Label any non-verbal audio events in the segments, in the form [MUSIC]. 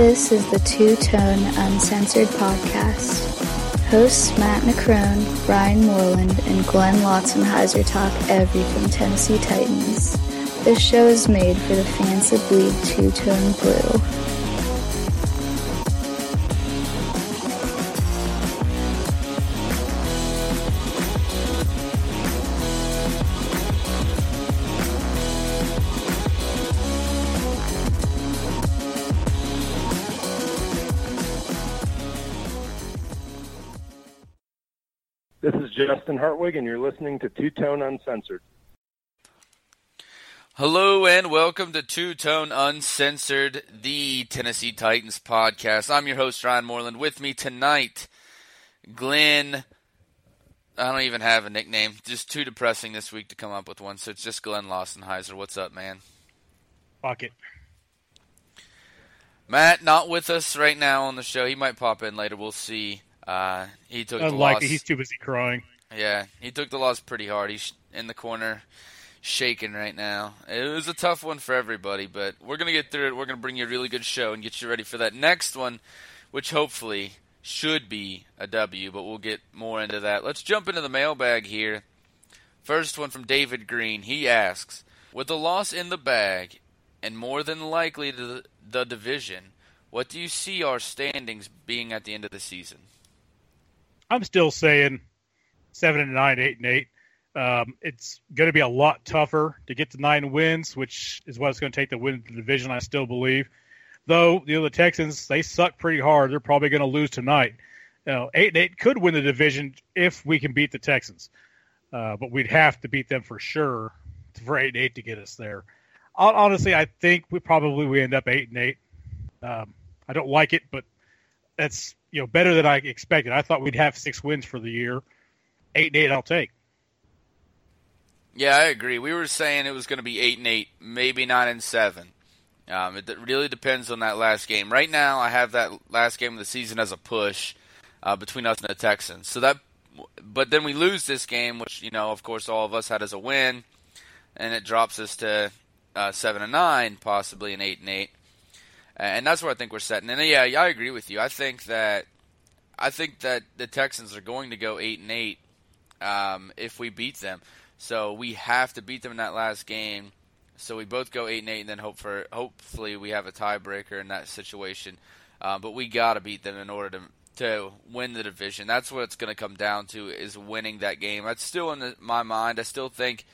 This is the Two Tone Uncensored Podcast. Hosts Matt McCrone, Brian Moreland, and Glenn Lotzenheiser talk everything Tennessee Titans. This show is made for the fans that bleed two tone blue. Justin Hartwig, and you're listening to Two Tone Uncensored. Hello and welcome to Two Tone Uncensored, the Tennessee Titans podcast. I'm your host, Ryan Moreland. With me tonight, Glenn. I don't even have a nickname. Just too depressing this week to come up with one, so it's just Glenn Lotzenheiser. What's up, man? Fuck it. Matt, not with us right now on the show. He might pop in later. We'll see. Uh, he took the Unlikely. loss. He's too busy crying. Yeah, he took the loss pretty hard. He's in the corner, shaking right now. It was a tough one for everybody, but we're gonna get through it. We're gonna bring you a really good show and get you ready for that next one, which hopefully should be a W. But we'll get more into that. Let's jump into the mailbag here. First one from David Green. He asks, with the loss in the bag and more than likely the, the division, what do you see our standings being at the end of the season? I'm still saying seven and nine, eight and eight. Um, it's going to be a lot tougher to get to nine wins, which is what it's going to take to win the division. I still believe, though. You know the Texans they suck pretty hard. They're probably going to lose tonight. You know, eight and eight could win the division if we can beat the Texans, uh, but we'd have to beat them for sure for eight and eight to get us there. Honestly, I think we probably we end up eight and eight. Um, I don't like it, but that's you know better than I expected. I thought we'd have six wins for the year. Eight and eight, I'll take. Yeah, I agree. We were saying it was going to be eight and eight, maybe nine and seven. Um, it really depends on that last game. Right now, I have that last game of the season as a push uh, between us and the Texans. So that, but then we lose this game, which you know, of course, all of us had as a win, and it drops us to uh, seven and nine, possibly an eight and eight, and that's where I think we're setting. And yeah, I agree with you. I think that I think that the Texans are going to go eight and eight um, if we beat them. So we have to beat them in that last game. So we both go eight and eight, and then hope for hopefully we have a tiebreaker in that situation. Uh, but we got to beat them in order to to win the division. That's what it's to come down to is winning that game. That's still in the, my mind. I still think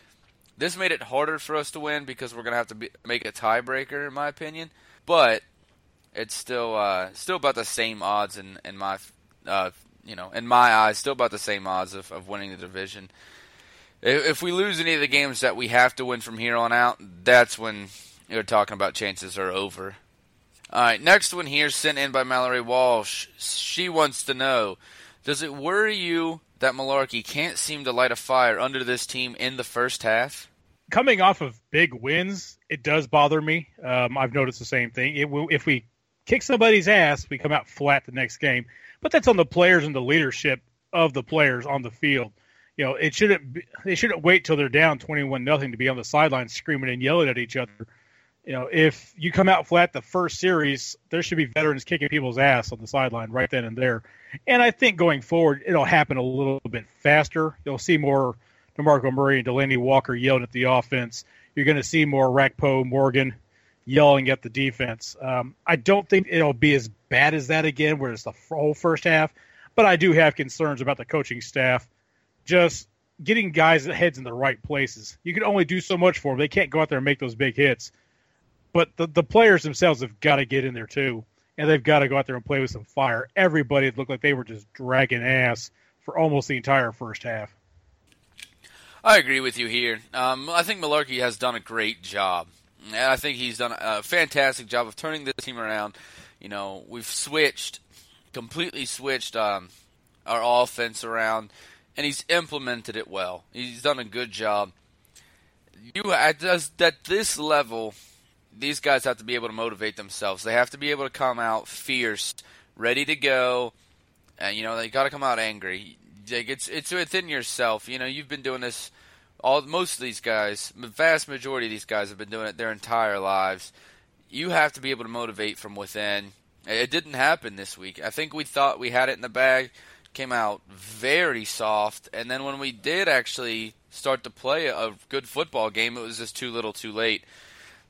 this made it harder for us to win because we're to have to be, make a tiebreaker, in my opinion. But it's still uh, still about the same odds in in my uh, you know in my eyes, still about the same odds of, of winning the division. If, if we lose any of the games that we have to win from here on out, that's when you're talking about chances are over. All right, next one here sent in by Mallory Walsh. She wants to know: Does it worry you that Mularkey can't seem to light a fire under this team in the first half? Coming off of big wins, it does bother me. Um, I've noticed the same thing. It if we kick somebody's ass, we come out flat the next game. But that's on the players and the leadership of the players on the field. You know, it shouldn't. Be, they shouldn't wait till they're down twenty-one nothing to be on the sidelines screaming and yelling at each other. You know, if you come out flat the first series, there should be veterans kicking people's ass on the sideline right then and there. And I think going forward, it'll happen a little bit faster. You'll see more DeMarco Murray and Delanie Walker yelling at the offense. You're going to see more Rackpo Morgan yelling at the defense. Um, I don't think it'll be as bad as that again, where it's the whole first half. But I do have concerns about the coaching staff just getting guys' heads in the right places. You can only do so much for them. They can't go out there and make those big hits. But the, the players themselves have got to get in there too. And they've got to go out there and play with some fire. Everybody looked like they were just dragging ass for almost the entire first half. I agree with you here. Um, I think Mularkey has done a great job. And I think he's done a fantastic job of turning this team around. You know, we've switched, completely switched um, our offense around, and he's implemented it well. He's done a good job. You at this, at this level, these guys have to be able to motivate themselves. They have to be able to come out fierce, ready to go, and you know they got to come out angry. Like it's it's within yourself. You know you've been doing this. All most of these guys, the vast majority of these guys have been doing it their entire lives. You have to be able to motivate from within. It didn't happen this week. I think we thought we had it in the bag, came out very soft, and then when we did actually start to play a good football game, it was just too little, too late.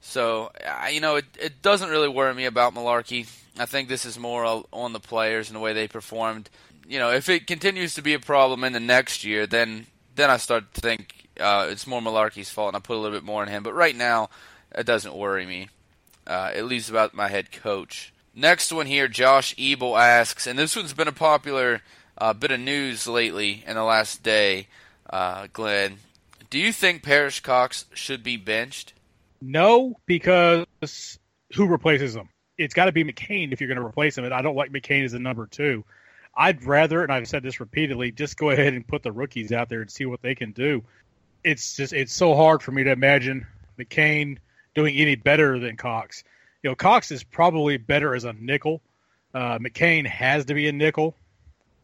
So, you know, it, it doesn't really worry me about Mularkey. I think this is more on the players and the way they performed. You know, if it continues to be a problem in the next year, then then I start to think uh, it's more Mularkey's fault, and I put a little bit more on him. But right now, it doesn't worry me, uh, at least about my head coach. Next one here, Josh Ebel asks, and this one's been a popular uh, bit of news lately in the last day. Uh, Glenn, do you think Perrish Cox should be benched? No, because who replaces him? It's got to be McCain if you're going to replace him. And I don't like McCain as a number two. I'd rather, and I've said this repeatedly, just go ahead and put the rookies out there and see what they can do. It's just it's so hard for me to imagine McCain doing any better than Cox. You know, Cox is probably better as a nickel. Uh, McCain has to be a nickel,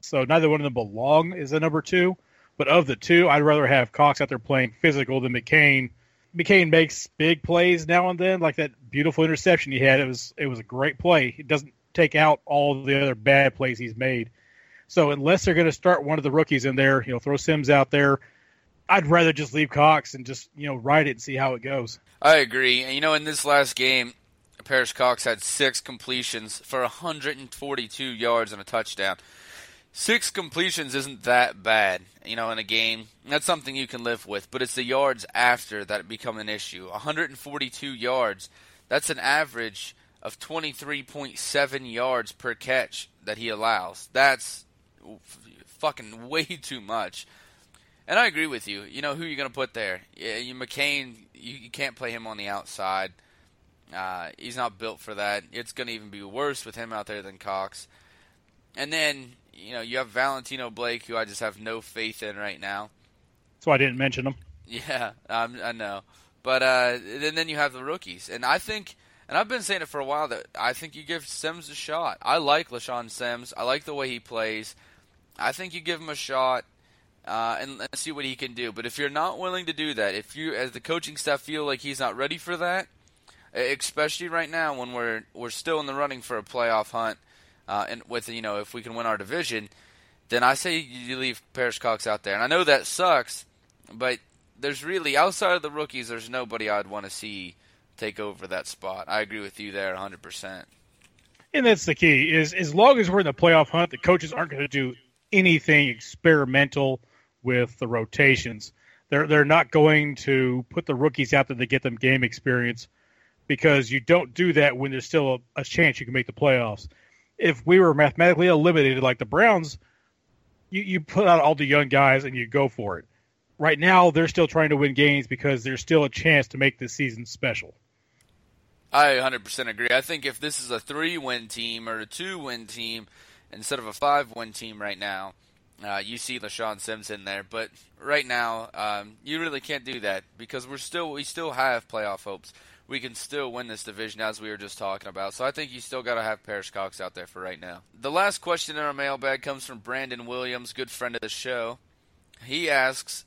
so neither one of them belong as a number two. But of the two, I'd rather have Cox out there playing physical than McCain. McCain makes big plays now and then, like that beautiful interception he had. It was it was a great play. It doesn't take out all the other bad plays he's made. So unless they're going to start one of the rookies in there, you know, throw Sims out there, I'd rather just leave Cox and just you know ride it and see how it goes. I agree. And you know, in this last game, Perrish Cox had six completions for 142 yards and a touchdown. Six completions isn't that bad, you know, in a game. That's something you can live with, but it's the yards after that become an issue. 142 yards. That's an average of 23.7 yards per catch that he allows. That's fucking [LAUGHS] way too much. And I agree with you. You know who you're going to put there? Yeah, you McCain. You, you can't play him on the outside. Uh, he's not built for that. It's going to even be worse with him out there than Cox. And then you know you have Valentino Blake, who I just have no faith in right now. That's why I didn't mention him. [LAUGHS] Yeah, um, I know. But uh, then then you have the rookies, and I think, and I've been saying it for a while that I think you give Sims a shot. I like LeShaun Sims. I like the way he plays. I think you give him a shot. Uh, and, and see what he can do. But if you're not willing to do that, if you, as the coaching staff, feel like he's not ready for that, especially right now when we're we're still in the running for a playoff hunt, uh, and with you know if we can win our division, then I say you leave Perrish Cox out there. And I know that sucks, but there's really outside of the rookies, there's nobody I'd want to see take over that spot. I agree with you there 100. percent And that's the key is as long as we're in the playoff hunt, the coaches aren't going to do anything experimental with the rotations. They're they're not going to put the rookies out there to get them game experience because you don't do that when there's still a, a chance you can make the playoffs. If we were mathematically eliminated like the Browns, you, you put out all the young guys and you go for it. Right now, they're still trying to win games because there's still a chance to make this season special. I 100% agree. I think if this is a three win team or a two win team instead of a five win team right now, uh, you see LeShaun Sims in there. But right now, um, you really can't do that because we're still we still have playoff hopes we can still win this division as we were just talking about. So I think you still got to have Perrish Cox out there for right now. The last question in our mailbag comes from Brandon Williams, good friend of the show. He asks,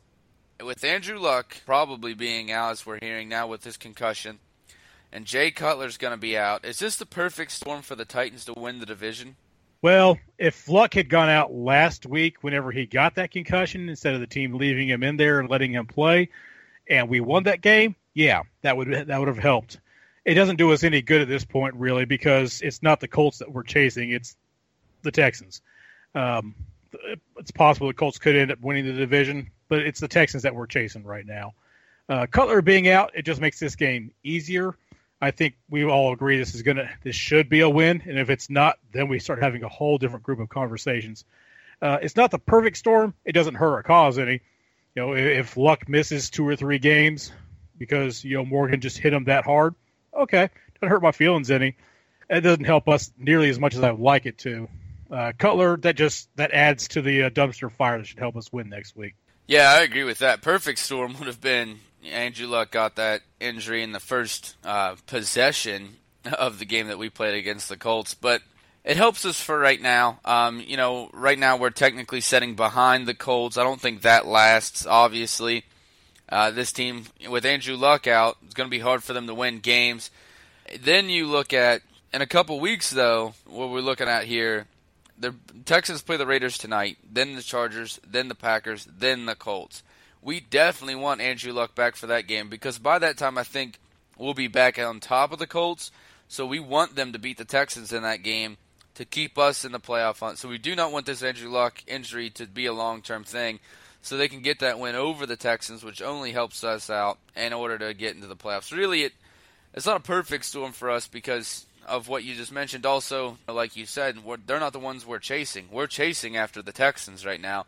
with Andrew Luck probably being out as we're hearing now with his concussion, and Jay Cutler's going to be out, is this the perfect storm for the Titans to win the division? Well, if Luck had gone out last week whenever he got that concussion instead of the team leaving him in there and letting him play, and we won that game, yeah, that would that would have helped. It doesn't do us any good at this point, really, because it's not the Colts that we're chasing; it's the Texans. Um, it's possible the Colts could end up winning the division, but it's the Texans that we're chasing right now. Uh, Cutler being out, it just makes this game easier. I think we all agree this is gonna this should be a win, and if it's not, then we start having a whole different group of conversations. Uh, it's not the perfect storm; it doesn't hurt our cause any. You know, if Luck misses two or three games, because you know Morgan just hit him that hard. Okay, doesn't hurt my feelings any. It doesn't help us nearly as much as I would like it to. Uh, Cutler, that just that adds to the uh, dumpster fire that should help us win next week. Yeah, I agree with that. Perfect storm would have been Andrew Luck got that injury in the first uh, possession of the game that we played against the Colts, but it helps us for right now. Um, you know, right now we're technically setting behind the Colts. I don't think that lasts, obviously. Uh, this team with Andrew Luck out, it's going to be hard for them to win games. Then you look at In a couple weeks, though, what we're looking at here, the Texans play the Raiders tonight, then the Chargers, then the Packers, then the Colts. We definitely want Andrew Luck back for that game because by that time, I think we'll be back on top of the Colts. So we want them to beat the Texans in that game to keep us in the playoff hunt. So we do not want this Andrew Luck injury to be a long term thing. So they can get that win over the Texans, which only helps us out in order to get into the playoffs. Really, it it's not a perfect storm for us because of what you just mentioned. Also, like you said, they're not the ones we're chasing. We're chasing after the Texans right now.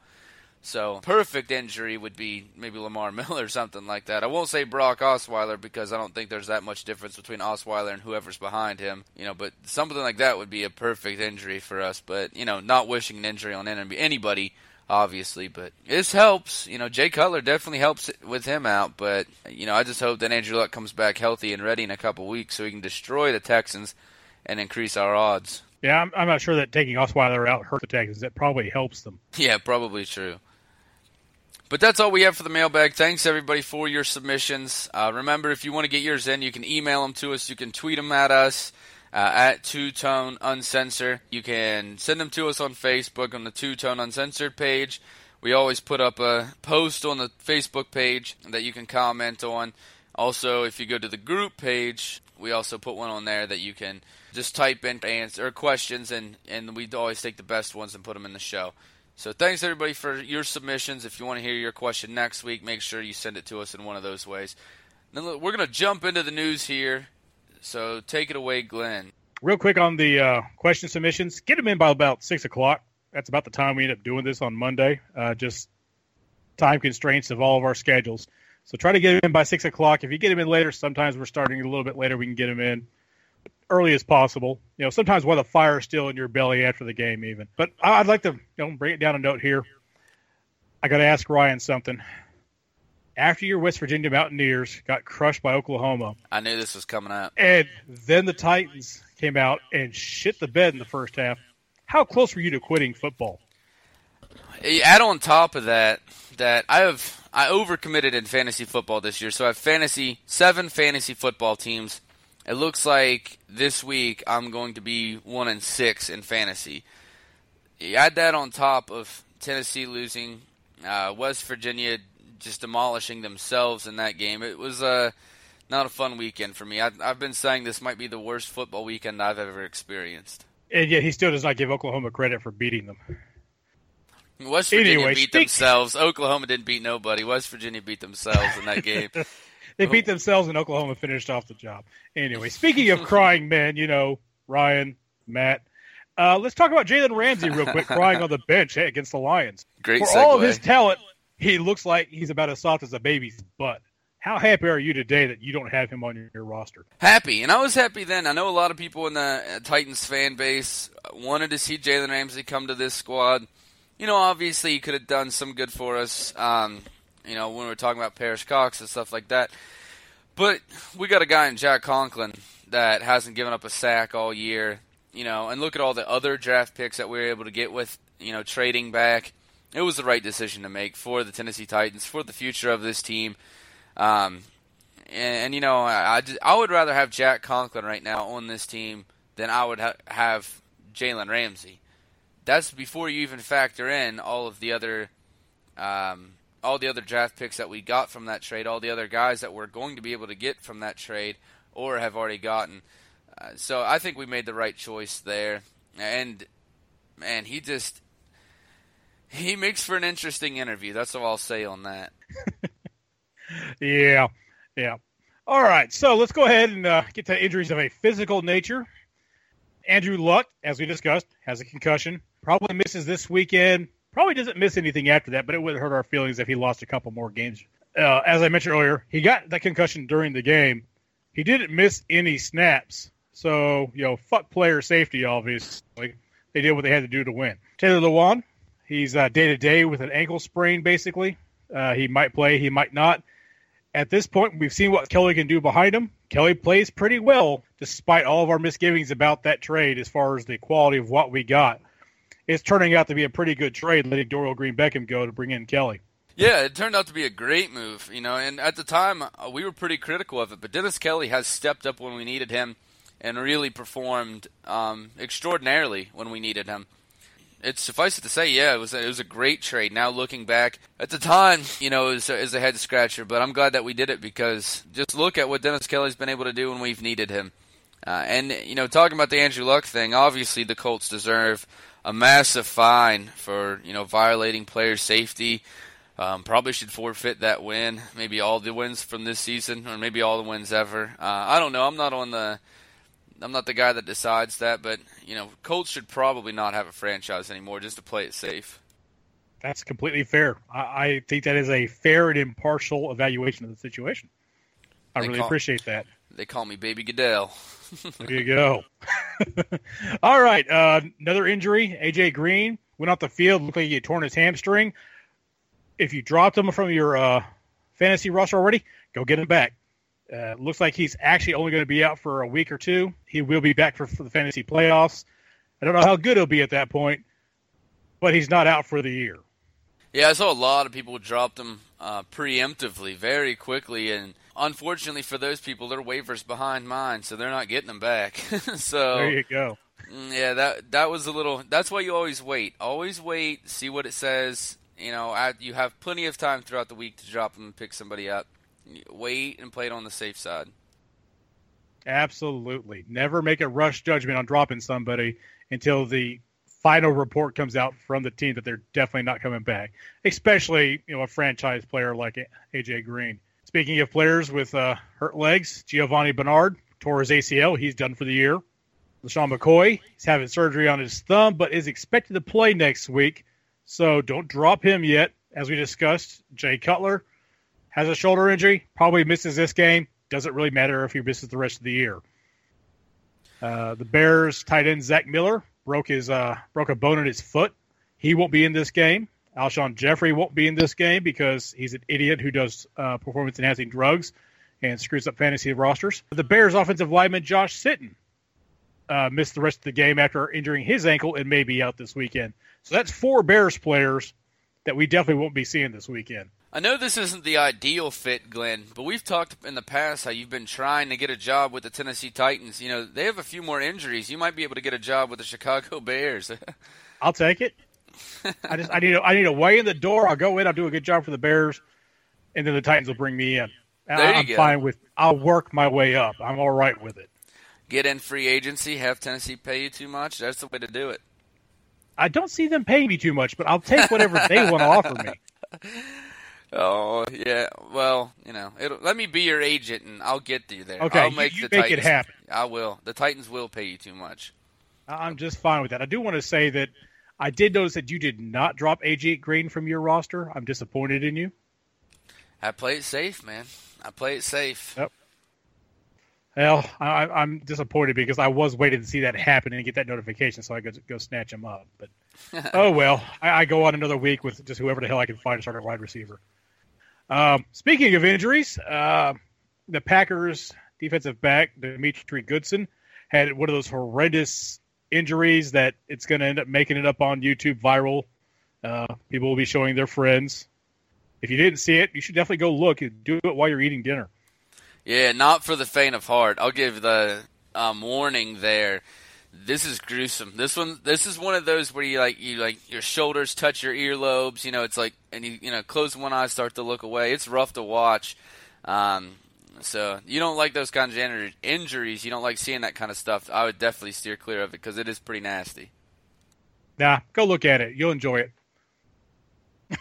So perfect injury would be maybe Lamar [LAUGHS] Miller or something like that. I won't say Brock Osweiler because I don't think there's that much difference between Osweiler and whoever's behind him. You know, but something like that would be a perfect injury for us. But you know, not wishing an injury on anybody, obviously. But this helps. You know, Jay Cutler definitely helps with him out. But you know, I just hope that Andrew Luck comes back healthy and ready in a couple weeks so he can destroy the Texans and increase our odds. Yeah, I'm, I'm not sure that taking Osweiler out hurt the Texans. It probably helps them. [LAUGHS] Yeah, probably true. But that's all we have for the mailbag. Thanks everybody for your submissions. Uh, remember, if you want to get yours in, you can email them to us. You can tweet them at us uh, at Two Tone Uncensored. You can send them to us on Facebook on the Two Tone Uncensored page. We always put up a post on the Facebook page that you can comment on. Also, if you go to the group page, we also put one on there that you can just type in answer questions, and and we always take the best ones and put them in the show. So thanks everybody for your submissions. If you want to hear your question next week, make sure you send it to us in one of those ways. Then we're going to jump into the news here. So take it away, Glenn. Real quick on the uh, question submissions, get them in by about six o'clock. That's about the time we end up doing this on Monday. Uh, just time constraints of all of our schedules. So try to get them in by six o'clock. If you get them in later, sometimes we're starting a little bit later. We can get them in early as possible. You know, sometimes while the fire is still in your belly after the game, even. But I'd like to you know bring it down a note here. I got to ask Ryan something. After your West Virginia Mountaineers got crushed by Oklahoma, I knew this was coming up, and then the Titans came out and shit the bed in the first half. How close were you to quitting football? Add on top of that, that I have I overcommitted in fantasy football this year, so I have fantasy seven fantasy football teams it looks like this week I'm going to be one and six in fantasy. You add that on top of Tennessee losing, uh, West Virginia just demolishing themselves in that game. It was uh, not a fun weekend for me. I, I've been saying this might be the worst football weekend I've ever experienced. And yet he still does not give Oklahoma credit for beating them. West Virginia anyway, beat speak- themselves. Oklahoma didn't beat nobody. West Virginia beat themselves in that game. [LAUGHS] they beat themselves, and Oklahoma finished off the job. Anyway, speaking of crying men, you know, Ryan, Matt, uh, let's talk about Jalen Ramsey real quick, crying on the bench against the Lions. Great For segue. all of his talent, he looks like he's about as soft as a baby's butt. How happy are you today that you don't have him on your, your, roster? Happy, and I was happy then. I know a lot of people in the uh, Titans fan base wanted to see Jalen Ramsey come to this squad. You know, obviously he could have done some good for us. Um, you know, when we are talking about Perrish Cox and stuff like that. But we got a guy in Jack Conklin that hasn't given up a sack all year, you know, and look at all the other draft picks that we were able to get with, you know, trading back. It was the right decision to make for the Tennessee Titans, for the future of this team. Um, and, and, you know, I, I, I, would rather have Jack Conklin right now on this team than I would ha- have Jalen Ramsey. That's before you even factor in all of the other um, all the other draft picks that we got from that trade, all the other guys that we're going to be able to get from that trade or have already gotten. Uh, so I think we made the right choice there. And man, he just he makes for an interesting interview. That's all I'll say on that. [LAUGHS] yeah, yeah. All right, so let's go ahead and uh, get to injuries of a physical nature. Andrew Luck, as we discussed, has a concussion. Probably misses this weekend. Probably doesn't miss anything after that, but it would hurt our feelings if he lost a couple more games. Uh, as I mentioned earlier, he got that concussion during the game. He didn't miss any snaps, so you know, fuck player safety. Obviously, they did what they had to do to win. Taylor Lewan, he's day to day with an ankle sprain. Basically, uh, he might play, he might not. At this point, we've seen what Kelly can do behind him. Kelly plays pretty well, despite all of our misgivings about that trade as far as the quality of what we got it's turning out to be a pretty good trade letting Dorial Green Beckham go to bring in Kelly. Yeah, it turned out to be a great move, you know, and at the time uh, we were pretty critical of it, but Dennis Kelly has stepped up when we needed him. and really performed um, extraordinarily when we needed him. It's suffice it to say, yeah, it was a, it was a great trade. Now looking back at the time, [LAUGHS] you know, it was a head scratcher, but I'm glad that we did it because just look at what Dennis Kelly's been able to do when we've needed him. Uh, and you know, talking about the Andrew Luck thing, obviously the Colts deserve a massive fine for you know violating player safety. Um, probably should forfeit that win, maybe all the wins from this season, or maybe all the wins ever. Uh, I don't know. I'm not on the I'm not the guy that decides that, but you know, Colts should probably not have a franchise anymore just to play it safe. That's completely fair. I, I think that is a fair and impartial evaluation of the situation. I really appreciate that. They call me Baby Goodell. [LAUGHS] there you go. [LAUGHS] All right, uh, another injury. AJ Green went off the field. Looked like he had torn his hamstring. If you dropped him from your uh, fantasy roster already, go get him back. Uh, looks like he's actually only going to be out for a week or two. He will be back for, for, the fantasy playoffs. I don't know how good he'll be at that point, but he's not out for the year. Yeah, I saw a lot of people dropped him uh, preemptively, very quickly, and unfortunately for those people, their waivers behind mine, so they're not getting them back. [LAUGHS] so there you go. Mm, yeah, that that was a little. That's why you always wait. Always wait. See what it says. You know, you have plenty of time throughout the week to drop them and pick somebody up wait and play it on the safe side. Absolutely. Never make a rush judgment on dropping somebody until the final report comes out from the team that they're definitely not coming back, especially you know a franchise player like AJ Green. Speaking of players with uh, hurt legs, Giovani Bernard tore his ACL. He's done for the year. LeSean McCoy, he's having surgery on his thumb, but is expected to play next week. So don't drop him yet. As we discussed, Jay Cutler, has a shoulder injury, probably misses this game. Doesn't really matter if he misses the rest of the year. Uh, the Bears tight end Zach Miller broke his uh, broke a bone in his foot. He won't be in this game. Alshon Jeffery won't be in this game because he's an idiot who does uh, performance enhancing drugs and screws up fantasy rosters. The Bears offensive lineman Josh Sitton uh, missed the rest of the game after injuring his ankle and may be out this weekend. So that's four Bears players that we definitely won't be seeing this weekend. I know this isn't the ideal fit, Glenn, but we've talked in the past how you've been trying to get a job with the Tennessee Titans. You know, they have a few more injuries. You might be able to get a job with the Chicago [LAUGHS] Bears. I'll take it. I just I need a, I need a way in the door. I'll go in. I'll do a good job for the Bears, and then the Titans will bring me in. There I'm go. fine with. I'll work my way up. I'm all right with it. Get in free agency. Have Tennessee pay you too much. That's the way to do it. I don't see them paying me too much, but I'll take whatever they want to offer me. [LAUGHS] Oh yeah, well you know, let me be your agent and I'll get you there. Okay, I'll make you, you the make Titans, it happen. I will. The Titans will pay you too much. I'm just fine with that. I do want to say that I did notice that you did not drop AJ Green from your roster. I'm disappointed in you. I play it safe, man. I play it safe. Yep. Well, I, I'm disappointed because I was waiting to see that happen and get that notification so I could go snatch him up. But [LAUGHS] oh well, I, I, go on another week with just whoever the hell I can find to start at wide receiver. Um, speaking of injuries, uh, the Packers defensive back Demetri Goodson had one of those horrendous injuries that it's going to end up making it up on YouTube viral. Uh, people will be showing their friends. If you didn't see it, you should definitely go look. Do it while you're eating dinner. Yeah, not for the faint of heart. I'll give the um, warning there this is gruesome. This one, this is one of those where you like you like your shoulders touch your earlobes. You know, it's like and you you know close one eye, start to look away. It's rough to watch. Um, so you don't like those kinds of injuries. You don't like seeing that kind of stuff. I would definitely steer clear of it because it is pretty nasty. Nah, go look at it. You'll enjoy it. [LAUGHS]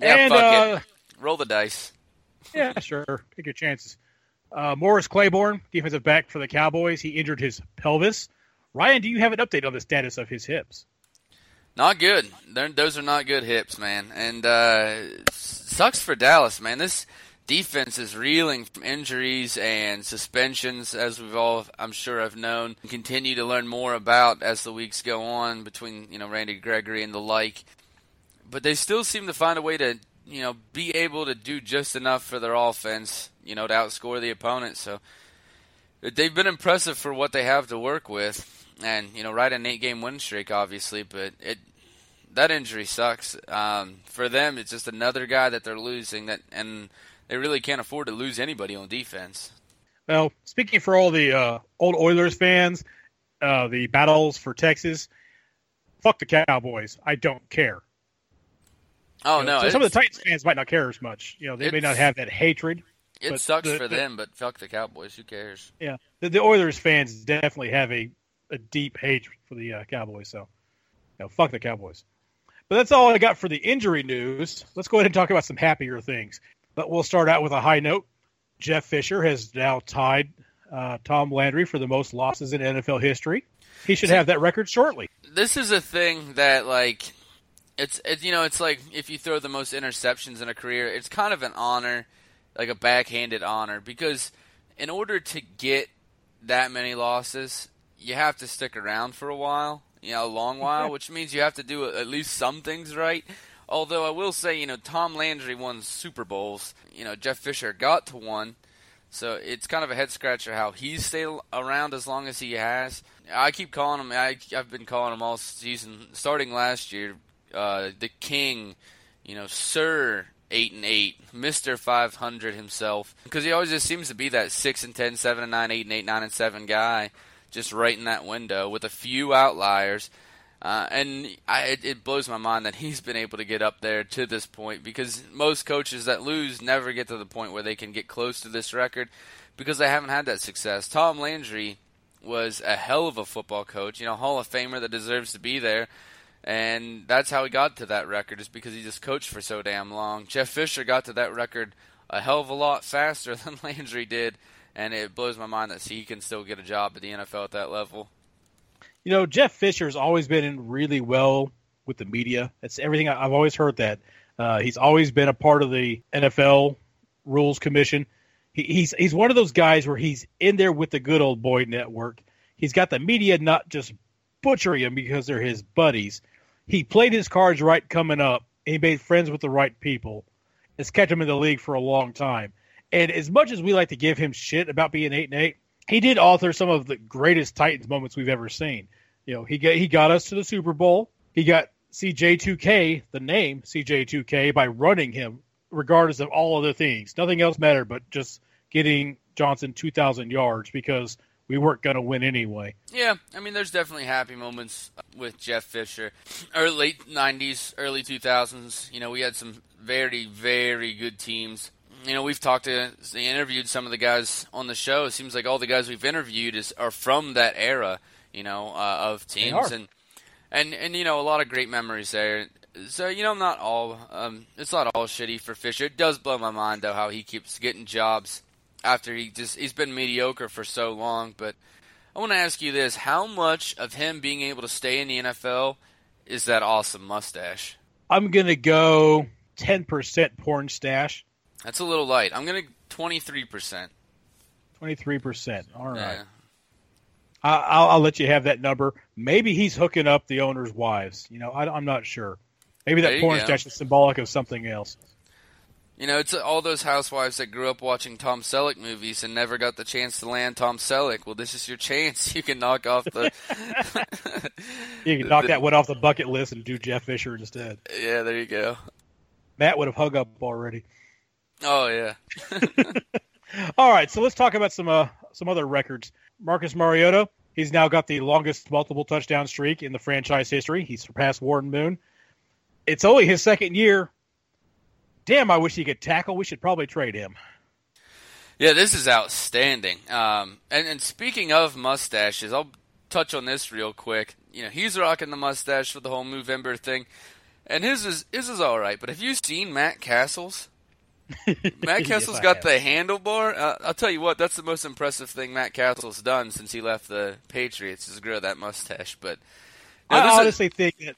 yeah, and, fuck uh, it. Roll the dice. [LAUGHS] yeah, sure. Take your chances. Uh, Morris Claiborne, defensive back for the Cowboys, he injured his pelvis. Ryan, do you have an update on the status of his hips? Not good. They're, those are not good hips, man. And uh, sucks for Dallas, man. This defense is reeling from injuries and suspensions, as we've all, I'm sure, have known. Continue to learn more about as the weeks go on between you know Randy Gregory and the like. But they still seem to find a way to you know be able to do just enough for their offense, you know, to outscore the opponent. So they've been impressive for what they have to work with and you know, right an eight-game win streak, obviously, but it that injury sucks. Um, for them, it's just another guy that they're losing that, and they really can't afford to lose anybody on defense. Well, speaking for all the uh, old Oilers fans, uh, the battles for Texas, fuck the Cowboys. I don't care. Oh You know, no, so some of the Titans fans might not care as much. You know, they may not have that hatred. it sucks the- for the- them, but fuck the Cowboys. Who cares? Yeah, the, the Oilers fans definitely have a, a deep hatred for the uh, Cowboys. So, you know, fuck the Cowboys. But that's all I got for the injury news. Let's go ahead and talk about some happier things. But we'll start out with a high note. Jeff Fisher has now tied uh, Tom Landry for the most losses in NFL history. He should have that record shortly. this is a thing that like it's it, you know it's like if you throw the most interceptions in a career it's kind of an honor like a backhanded honor because in order to get that many losses you have to stick around for a while you know a long while [LAUGHS] which means you have to do at least some things right although i will say you know tom landry won super bowls you know jeff fisher got to one so it's kind of a head scratcher how he's stayed around as long as he has. I keep calling him. I, I've been calling him all season, starting last year. Uh, the King, you know, Sir eight and eight, Mister five hundred himself, because he always just seems to be that six and ten, seven and nine, eight and eight, nine and seven guy, just right in that window with a few outliers. Uh, and I, it, it blows my mind that [LAUGHS] he's been able to get up there to this point because most coaches that lose never get to the point where they can get close to this record because they haven't had that success. Tom Landry was a hell of a football coach, you know, Hall of Famer that deserves to be there. And that's how he got to that record is because he just coached for so damn long. Jeff Fisher got to that record a hell of a lot faster [LAUGHS] than Landry did, and it blows my mind that he can still get a job at the NFL at that level. You know, Jeff Fisher's always been in really well with the media. That's everything I- I've always heard that. Uh, he's always been a part of the NFL Rules Commission. He, he's he's one of those guys where he's in there with the good old boy network. He's got the media not just butchering him because they're his buddies. He played his cards right coming up. He made friends with the right people. It's kept him in the league for a long time. And as much as we like to give him shit about being eight and eight, he did author some of the greatest Titans moments we've ever seen. You know, he got he got us to the Super Bowl. He got CJ2K, the name CJ2K, by running him, regardless of all other things. Nothing else mattered but just getting Johnson 2,000 yards because we weren't going to win anyway. Yeah, I mean, there's definitely happy moments with Jeff Fisher. Early late '90s, early 2000s. You know, we had some very, very good teams. You know, we've talked to, interviewed some of the guys on the show. It seems like all the guys we've interviewed is are from that era. You know, uh, of teams and and and you know a lot of great memories there. So you know, not all. Um, it's not all shitty for Fisher. It does blow my mind though how he keeps getting jobs after he just he's been mediocre for so long. But I want to ask you this: How much of him being able to stay in the NFL is that awesome mustache? I'm going to go 10% porn stash, That's a little light. I'm gonna twenty three percent. 23%. All right. Yeah. I, I'll, I'll let you have that number. Maybe he's hooking up the owner's wives. You know, I, am not sure. Maybe that porn stash is symbolic of something else. You know, it's all those housewives that grew up watching Tom Selleck movies and never got the chance to land Tom Selleck. Well, this is your chance. [LAUGHS] You can knock off the. [LAUGHS] You can knock that one off the bucket list and do Jeff Fisher instead. yeah, there you go. Matt would have hung up already. Oh yeah. [LAUGHS] All right, so let's talk about some uh, some other records. Marcus Mariota, he's now got the longest multiple touchdown streak in the franchise history. He surpassed Warren Moon. It's only his second year. Damn, I wish he could tackle. We should probably trade him. Yeah, this is outstanding. Um, and, and speaking of mustaches, I'll touch on this real quick. You know, he's rocking the mustache for the whole Movember thing, and his is his is all right. But have you seen Matt Cassel's? [LAUGHS] Matt Yes, Castle's I got have. the handlebar. Uh, I'll tell you what, that's the most impressive thing Matt Cassel's done since he left the Patriots is grow that mustache. But no, I this is- honestly think that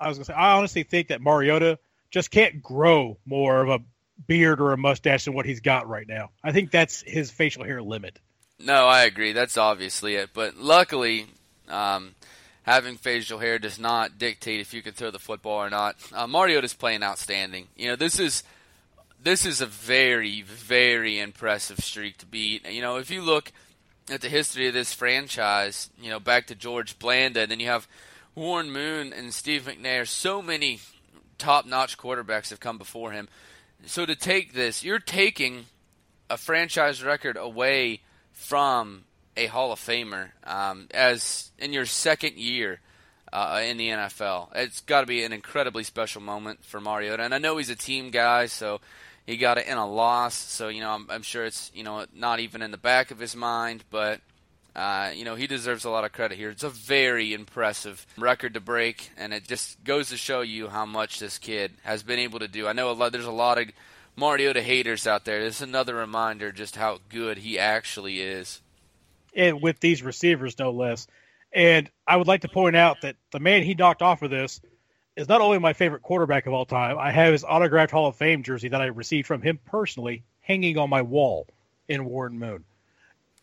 I was gonna say I honestly think that Mariota just can't grow more of a beard or a mustache than what he's got right now. I think that's his facial hair limit. No, I agree. That's obviously it. But luckily, um, having facial hair does not dictate if you can throw the football or not. Uh, Mariota's playing outstanding. You know, this is this is a very, very impressive streak to beat. You know, if you look at the history of this franchise, you know, back to George Blanda, and then you have Warren Moon and Steve McNair. So many top-notch quarterbacks have come before him. So to take this, you're taking a franchise record away from a Hall of Famer um, as in your second year uh, in the NFL. It's got to be an incredibly special moment for Mariota, and I know he's a team guy, so he got it in a loss. So you know, I'm, I'm sure it's you know not even in the back of his mind, but uh, you know, he deserves a lot of credit here. It's a very impressive record to break, and it just goes to show you how much this kid has been able to do. I know a lot, there's a lot of Mariota haters out there. This is another reminder just how good he actually is. And with these receivers, no less. And I would like to point out that the man he knocked off of this is not only my favorite quarterback of all time, I have his autographed Hall of Fame jersey that I received from him personally hanging on my wall in Warren Moon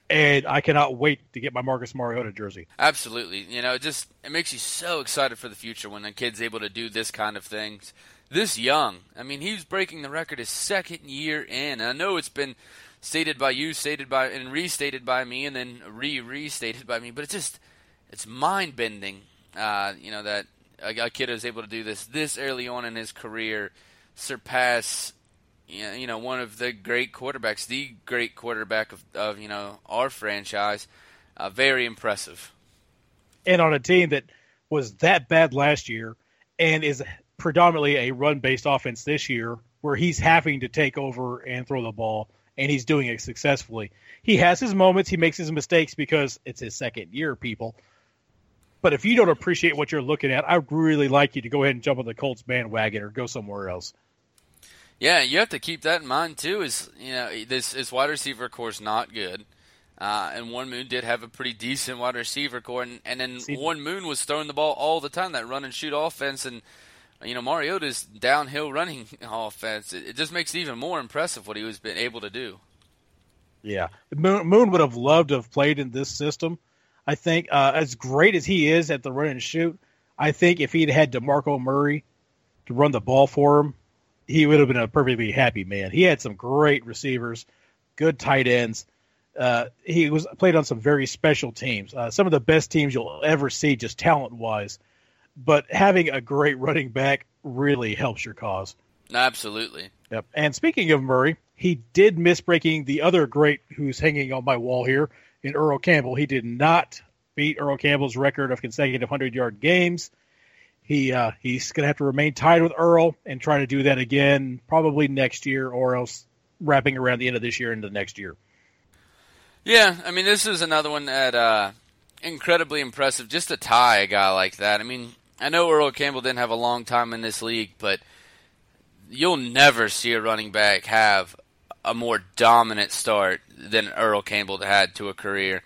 and I cannot wait to get my Marcus Mariota jersey. Absolutely, you know, it just it makes you so excited for the future when a kid's able to do this kind of things this young. I mean, he's breaking the record his second year in. I know it's been stated by you, stated by and restated by me, and then re restated by me, but it's just it's mind bending. Uh, you know that a, a kid is able to do this this early on in his career, surpass you know, one of the great quarterbacks, the great quarterback of, of you know our franchise. Uh, very impressive. And on a team that was that bad last year and is predominantly a run-based offense this year, where he's having to take over and throw the ball, and he's doing it successfully. He has his moments, he makes his mistakes because it's his second year, people. But if you don't appreciate what you're looking at, I'd really like you to go ahead and jump on the Colts bandwagon or go somewhere else. Yeah, you have to keep that in mind too. Is you know this is wide receiver core is not good, uh, and Warren Moon did have a pretty decent wide receiver core, and, and then See, Warren Moon was throwing the ball all the time, that run and shoot offense, and you know Mariota's downhill running [LAUGHS] offense. It, it just makes it even more impressive what he was been able to do. Yeah, Moon, Moon would have loved to have played in this system. I think uh, as great as he is at the run and shoot, I think if he'd had DeMarco Murray to run the ball for him, he would have been a perfectly happy man. He had some great receivers, good tight ends. Uh, he was played on some very special teams, uh, some of the best teams you'll ever see, just talent wise. But having a great running back really helps your cause. Absolutely. Yep. And speaking of Murray, he did miss breaking the other great who's hanging on my wall here in Earl Campbell. He did not beat Earl Campbell's record of consecutive hundred yard games he uh, he's going to have to remain tied with Earl and try to do that again probably next year or else wrapping around the end of this year into the next year. Yeah, I mean this is another one that uh, incredibly impressive. Just to tie a guy like that. I mean, I know Earl Campbell didn't have a long time in this league, but you'll never see a running back have a more dominant start than Earl Campbell had to a career.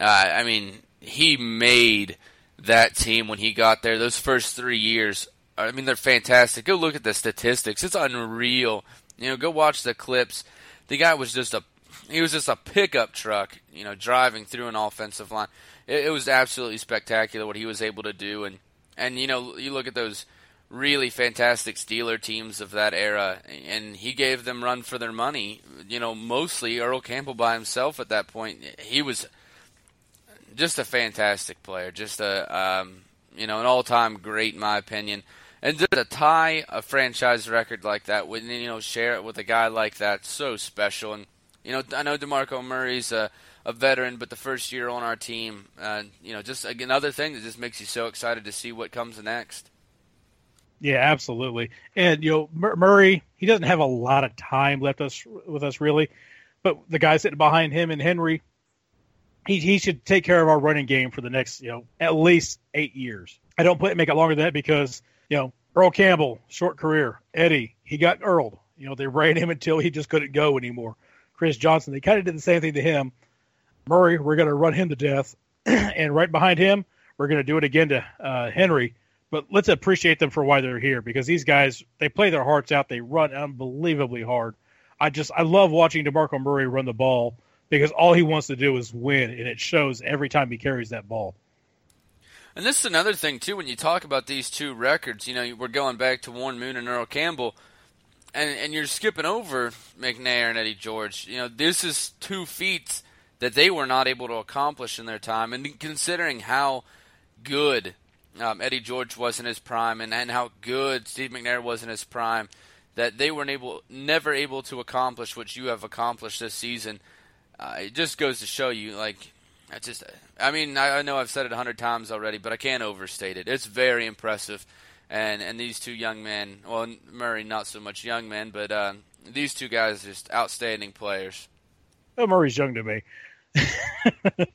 Uh, I mean, he made that team when he got there. Those first three years, I mean, they're fantastic. Go look at the statistics; it's unreal. You know, go watch the clips. The guy was just a he was just a pickup truck, you know, driving through an offensive line. It, it was absolutely spectacular what he was able to do, and and you know, you look at those really fantastic Steeler teams of that era, and he gave them run for their money. You know, mostly Earl Campbell by himself at that point. He was just a fantastic player. Just a um, you know an all time great in my opinion. And to tie a franchise record like that, with you know share it with a guy like that, so special. And you know I know Demarco Murray's a, a veteran, but the first year on our team, uh, you know, just another thing that just makes you so excited to see what comes next. Yeah, absolutely. And you know Murray, he doesn't have a lot of time left us with us really, but the guy sitting behind him and Henry, he, he should take care of our running game for the next, you know, at least eight years. I don't put make it longer than that because, you know, Earl Campbell, short career. Eddie, he got Earled. You know, they ran him until he just couldn't go anymore. Chris Johnson, they kind of did the same thing to him. Murray, we're going to run him to death. [CLEARS THROAT] and right behind him, we're going to do it again to uh, Henry. But let's appreciate them for why they're here because these guys, they play their hearts out. They run unbelievably hard. I just, I love watching DeMarco Murray run the ball because all he wants to do is win, and it shows every time he carries that ball. And this is another thing too. When you talk about these two records, you know we're going back to Warren Moon and Earl Campbell, and and you're skipping over McNair and Eddie George. You know this is two feats that they were not able to accomplish in their time, and considering how good um, Eddie George was in his prime, and, and how good Steve McNair was in his prime, that they weren't able, never able to accomplish what you have accomplished this season. Uh, it just goes to show you, like, I just, I mean, I, I know I've said it a hundred times already, but I can't overstate it. It's very impressive, and and these two young men, well, Murray not so much young men, but uh, these two guys just outstanding players. Well, Murray's young to me. [LAUGHS]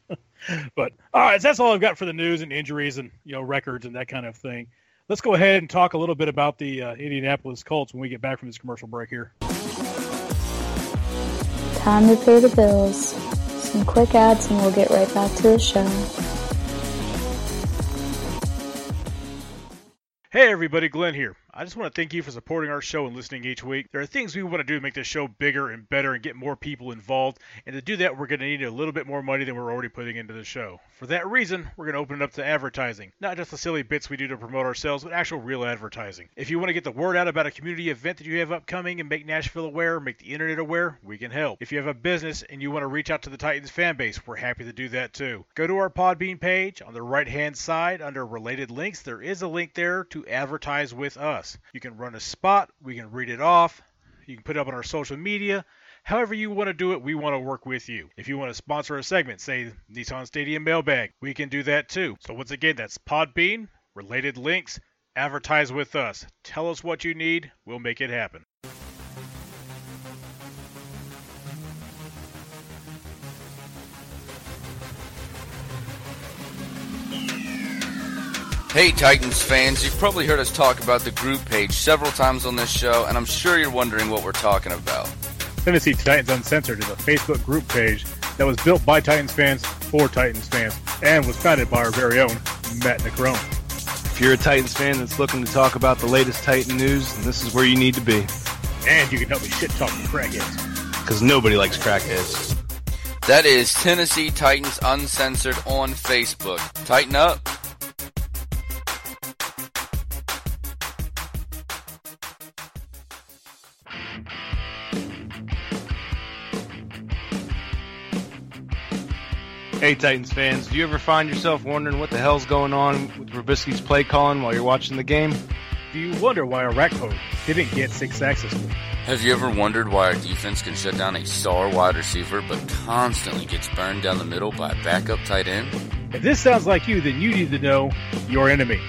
but all right, so that's all I've got for the news and injuries and you know records and that kind of thing. Let's go ahead and talk a little bit about the uh, Indianapolis Colts when we get back from this commercial break here. Time to pay the bills. Some quick ads and we'll get right back to the show. Hey everybody, Glenn here. I just want to thank you for supporting our show and listening each week. There are things we want to do to make this show bigger and better and get more people involved. And to do that, we're going to need a little bit more money than we're already putting into the show. For that reason, we're going to open it up to advertising. Not just the silly bits we do to promote ourselves, but actual real advertising. If you want to get the word out about a community event that you have upcoming and make Nashville aware, make the internet aware, we can help. If you have a business and you want to reach out to the Titans fan base, we're happy to do that too. Go to our Podbean page. On the right hand side, under related links, there is a link there to advertise with us. You can run a spot, we can read it off, you can put it up on our social media. However you want to do it, we want to work with you. If you want to sponsor a segment, say Nissan Stadium Mailbag, we can do that too. So once again, that's Podbean, related links, advertise with us. Tell us what you need, we'll make it happen. Hey Titans fans, you've probably heard us talk about the group page several times on this show, and I'm sure you're wondering what we're talking about. Tennessee Titans Uncensored is a Facebook group page that was built by Titans fans for Titans fans and was founded by our very own Matt Necrone. If you're a Titans fan that's looking to talk about the latest Titan news, then this is where you need to be. And you can help me shit talk the crackheads. Because nobody likes crackheads. That is Tennessee Titans Uncensored on Facebook. Tighten up. Hey Titans fans, do you ever find yourself wondering what the hell's going on with Robiskie's play calling while you're watching the game? Do you wonder why a Orakpo didn't get six sacks this week? Have you ever wondered why our defense can shut down a star wide receiver but constantly gets burned down the middle by a backup tight end? If this sounds like you, then you need to know your enemy.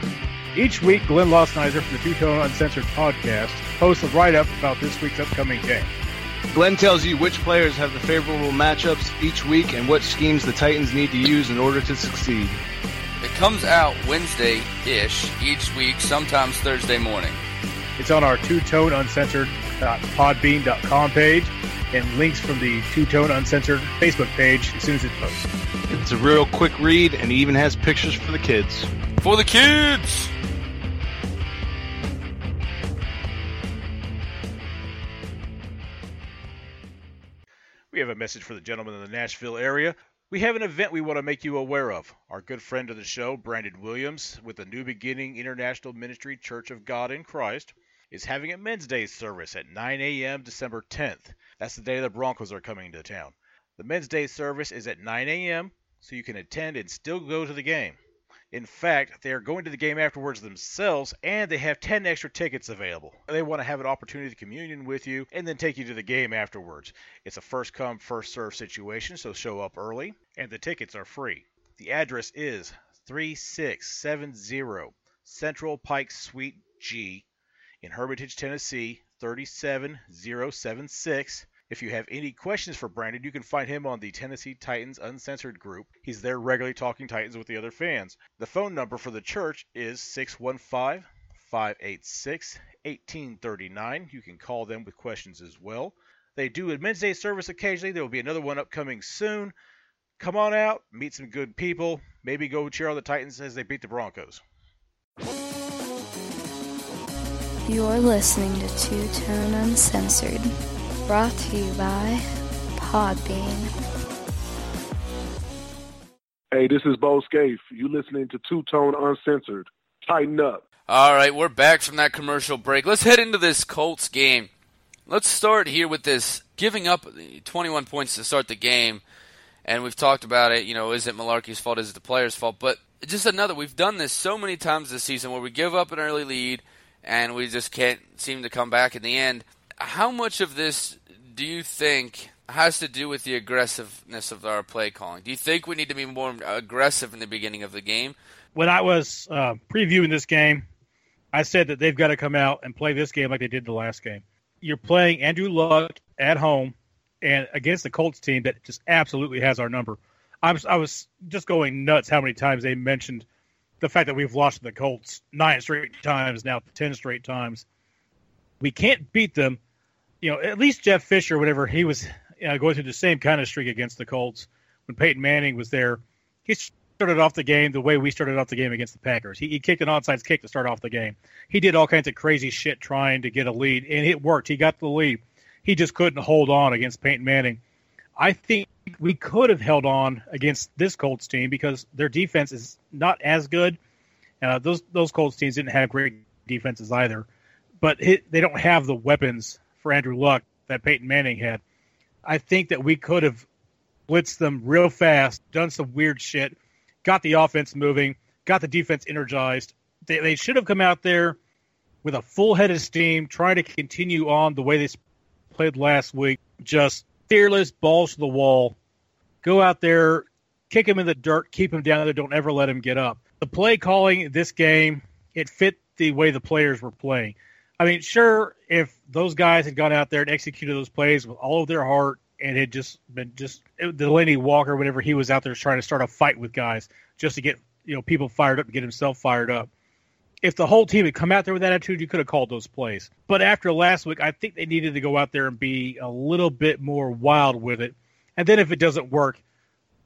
Each week, Glenn Lotzenheiser from the Two Tone Uncensored podcast posts a write up about this week's upcoming game. Glenn tells you which players have the favorable matchups each week and what schemes the Titans need to use in order to succeed. It comes out Wednesday ish each week, sometimes Thursday morning. It's on our Two Tone Uncensored.podbean.com uh, page and links from the Two Tone Uncensored Facebook page as soon as it posts. It's a real quick read and even has pictures for the kids. For the kids! Have a message for the gentlemen in the Nashville area. We have an event we want to make you aware of. Our good friend of the show, Brandon Williams, with the New Beginning International Ministry Church of God in Christ, is having a Men's Day service at 9 a.m. December 10th. That's the day the Broncos are coming to town. The Men's Day service is at 9 a.m., so you can attend and still go to the game. In fact, they are going to the game afterwards themselves, and they have 10 extra tickets available. They want to have an opportunity to communion with you and then take you to the game afterwards. It's a first come, first serve situation, so show up early, and the tickets are free. The address is 3670 Central Pike Suite G in Hermitage, Tennessee 37076. If you have any questions for Brandon, you can find him on the Tennessee Titans Uncensored group. He's there regularly talking Titans with the other fans. The phone number for the church is 615 586 1839. You can call them with questions as well. They do a Men's Day service occasionally. There will be another one upcoming soon. Come on out, meet some good people, maybe go cheer on the Titans as they beat the Broncos. You're listening to Two Tone Uncensored, brought to you by Podbean. Hey, this is Bo Scaife. You listening to Two Tone Uncensored. Tighten up. All right, we're back from that commercial break. Let's head into this Colts game. Let's start here with this giving up 21 points to start the game. And we've talked about it. You know, is it Mularkey's fault? Is it the player's fault? But just another, we've done this so many times this season where we give up an early lead and we just can't seem to come back in the end. How much of this do you think has to do with the aggressiveness of our play calling? Do you think we need to be more aggressive in the beginning of the game? When I was uh, previewing this game, I said that they've got to come out and play this game like they did the last game. You're playing Andrew Luck at home and against the Colts team that just absolutely has our number. I was, I was just going nuts how many times they mentioned the fact that we've lost the Colts nine straight times now, ten straight times. We can't beat them. You know, at least Jeff Fisher, whatever he was you know, going through the same kind of streak against the Colts when Peyton Manning was there, he started off the game the way we started off the game against the Packers. He, he kicked an onside kick to start off the game. He did all kinds of crazy shit trying to get a lead, and it worked. He got the lead. He just couldn't hold on against Peyton Manning. I think we could have held on against this Colts team because their defense is not as good. Uh, those those Colts teams didn't have great defenses either, but it, they don't have the weapons for Andrew Luck that Peyton Manning had. I think that we could have blitzed them real fast, done some weird shit, got the offense moving, got the defense energized. They, they should have come out there with a full head of steam, trying to continue on the way they played last week. Just fearless, balls to the wall. Go out there, kick him in the dirt, keep him down there, don't ever let him get up. The play calling this game, it fit the way the players were playing. I mean, sure, if those guys had gone out there and executed those plays with all of their heart and had just been just Delanie Walker, whenever he was out there trying to start a fight with guys just to get you know people fired up, to get himself fired up. If the whole team had come out there with that attitude, you could have called those plays. But after last week, I think they needed to go out there and be a little bit more wild with it. And then if it doesn't work,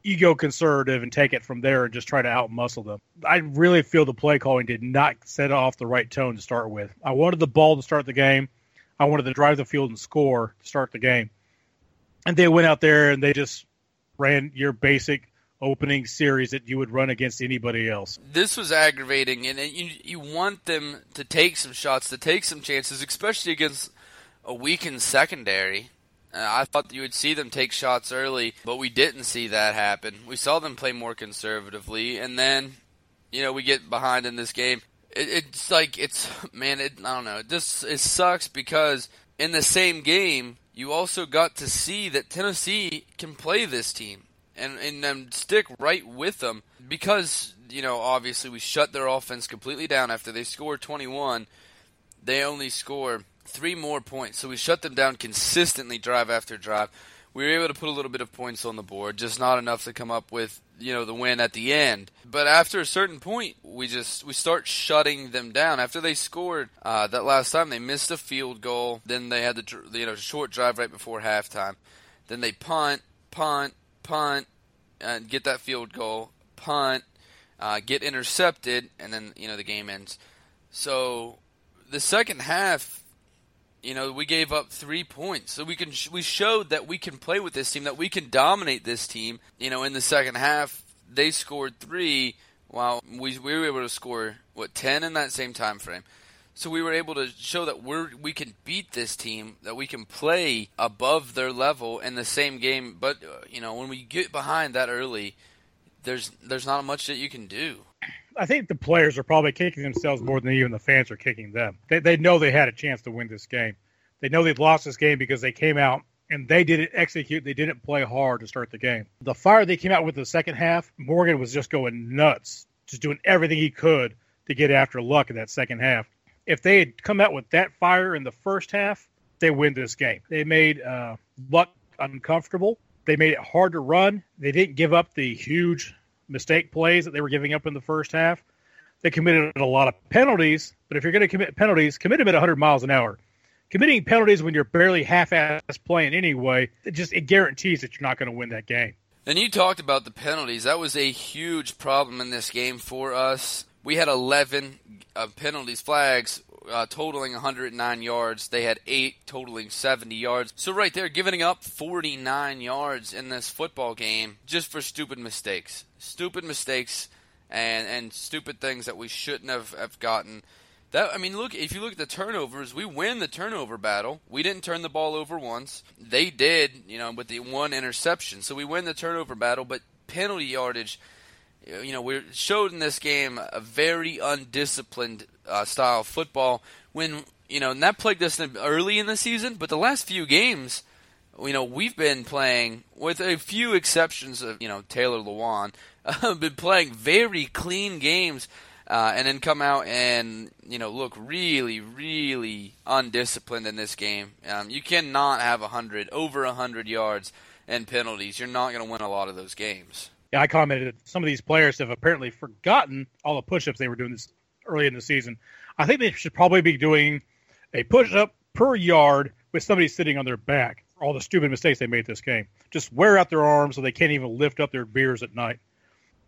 you go conservative and take it from there and just try to outmuscle them. I really feel the play calling did not set off the right tone to start with. I wanted the ball to start the game. I wanted to drive the field and score to start the game. And they went out there and they just ran your basic opening series that you would run against anybody else. This was aggravating, and you you want them to take some shots, to take some chances, especially against a weakened secondary. Uh, I thought you would see them take shots early, but we didn't see that happen. We saw them play more conservatively, and then, you know, we get behind in this game. It, it's like it's man, it, I don't know. It just it sucks because in the same game, you also got to see that Tennessee can play this team and and stick right with them because you know obviously we shut their offense completely down after they scored 21. They only score three more points. So we shut them down consistently, drive after drive. We were able to put a little bit of points on the board, just not enough to come up with you know the win at the end. But after a certain point, we just we start shutting them down. After they scored uh, that last time, they missed a field goal. Then they had the you know short drive right before halftime. Then they punt, punt, punt, and get that field goal, punt, uh, get intercepted, and then you know the game ends. So the second half you know, we gave up three points, so we can we showed that we can play with this team, that we can dominate this team. You know, in the second half, they scored three, while we we were able to score what ten in that same time frame. So we were able to show that we're we can beat this team, that we can play above their level in the same game. But uh, you know, when we get behind that early, there's there's not much that you can do. I think the players are probably kicking themselves more than even the fans are kicking them. They, they know they had a chance to win this game. They know they'd lost this game because they came out and they didn't execute. They didn't play hard to start the game. The fire they came out with the second half, Morgan was just going nuts, just doing everything he could to get after Luck in that second half. If they had come out with that fire in the first half, they win this game. They made uh, Luck uncomfortable. They made it hard to run. They didn't give up the huge mistake plays that they were giving up in the first half. They committed a lot of penalties, but if you're going to commit penalties, commit them at 100 miles an hour. Committing penalties when you're barely half-ass playing anyway, it just it guarantees that you're not going to win that game. And you talked about the penalties. That was a huge problem in this game for us. We had 11 uh, penalties, flags, uh, totaling 109 yards. They had eight totaling 70 yards. So right there, giving up 49 yards in this football game just for stupid mistakes, stupid mistakes, and and stupid things that we shouldn't have, have gotten. That I mean, look if you look at the turnovers, we win the turnover battle. We didn't turn the ball over once. They did, you know, with the one interception. So we win the turnover battle, but penalty yardage you know, we showed in this game a very undisciplined uh, style football when you know, and that plagued us early in the season, but the last few games, you know, we've been playing, with a few exceptions of, you know, Taylor Lewan, [LAUGHS] uh, been playing very clean games. Uh, and then come out and you know look really, really undisciplined in this game. Um, you cannot have a hundred over a hundred yards and penalties. You're not going to win a lot of those games. Yeah, I commented that some of these players have apparently forgotten all the push-ups they were doing this early in the season. I think they should probably be doing a push-up per yard with somebody sitting on their back for all the stupid mistakes they made this game. Just wear out their arms so they can't even lift up their beers at night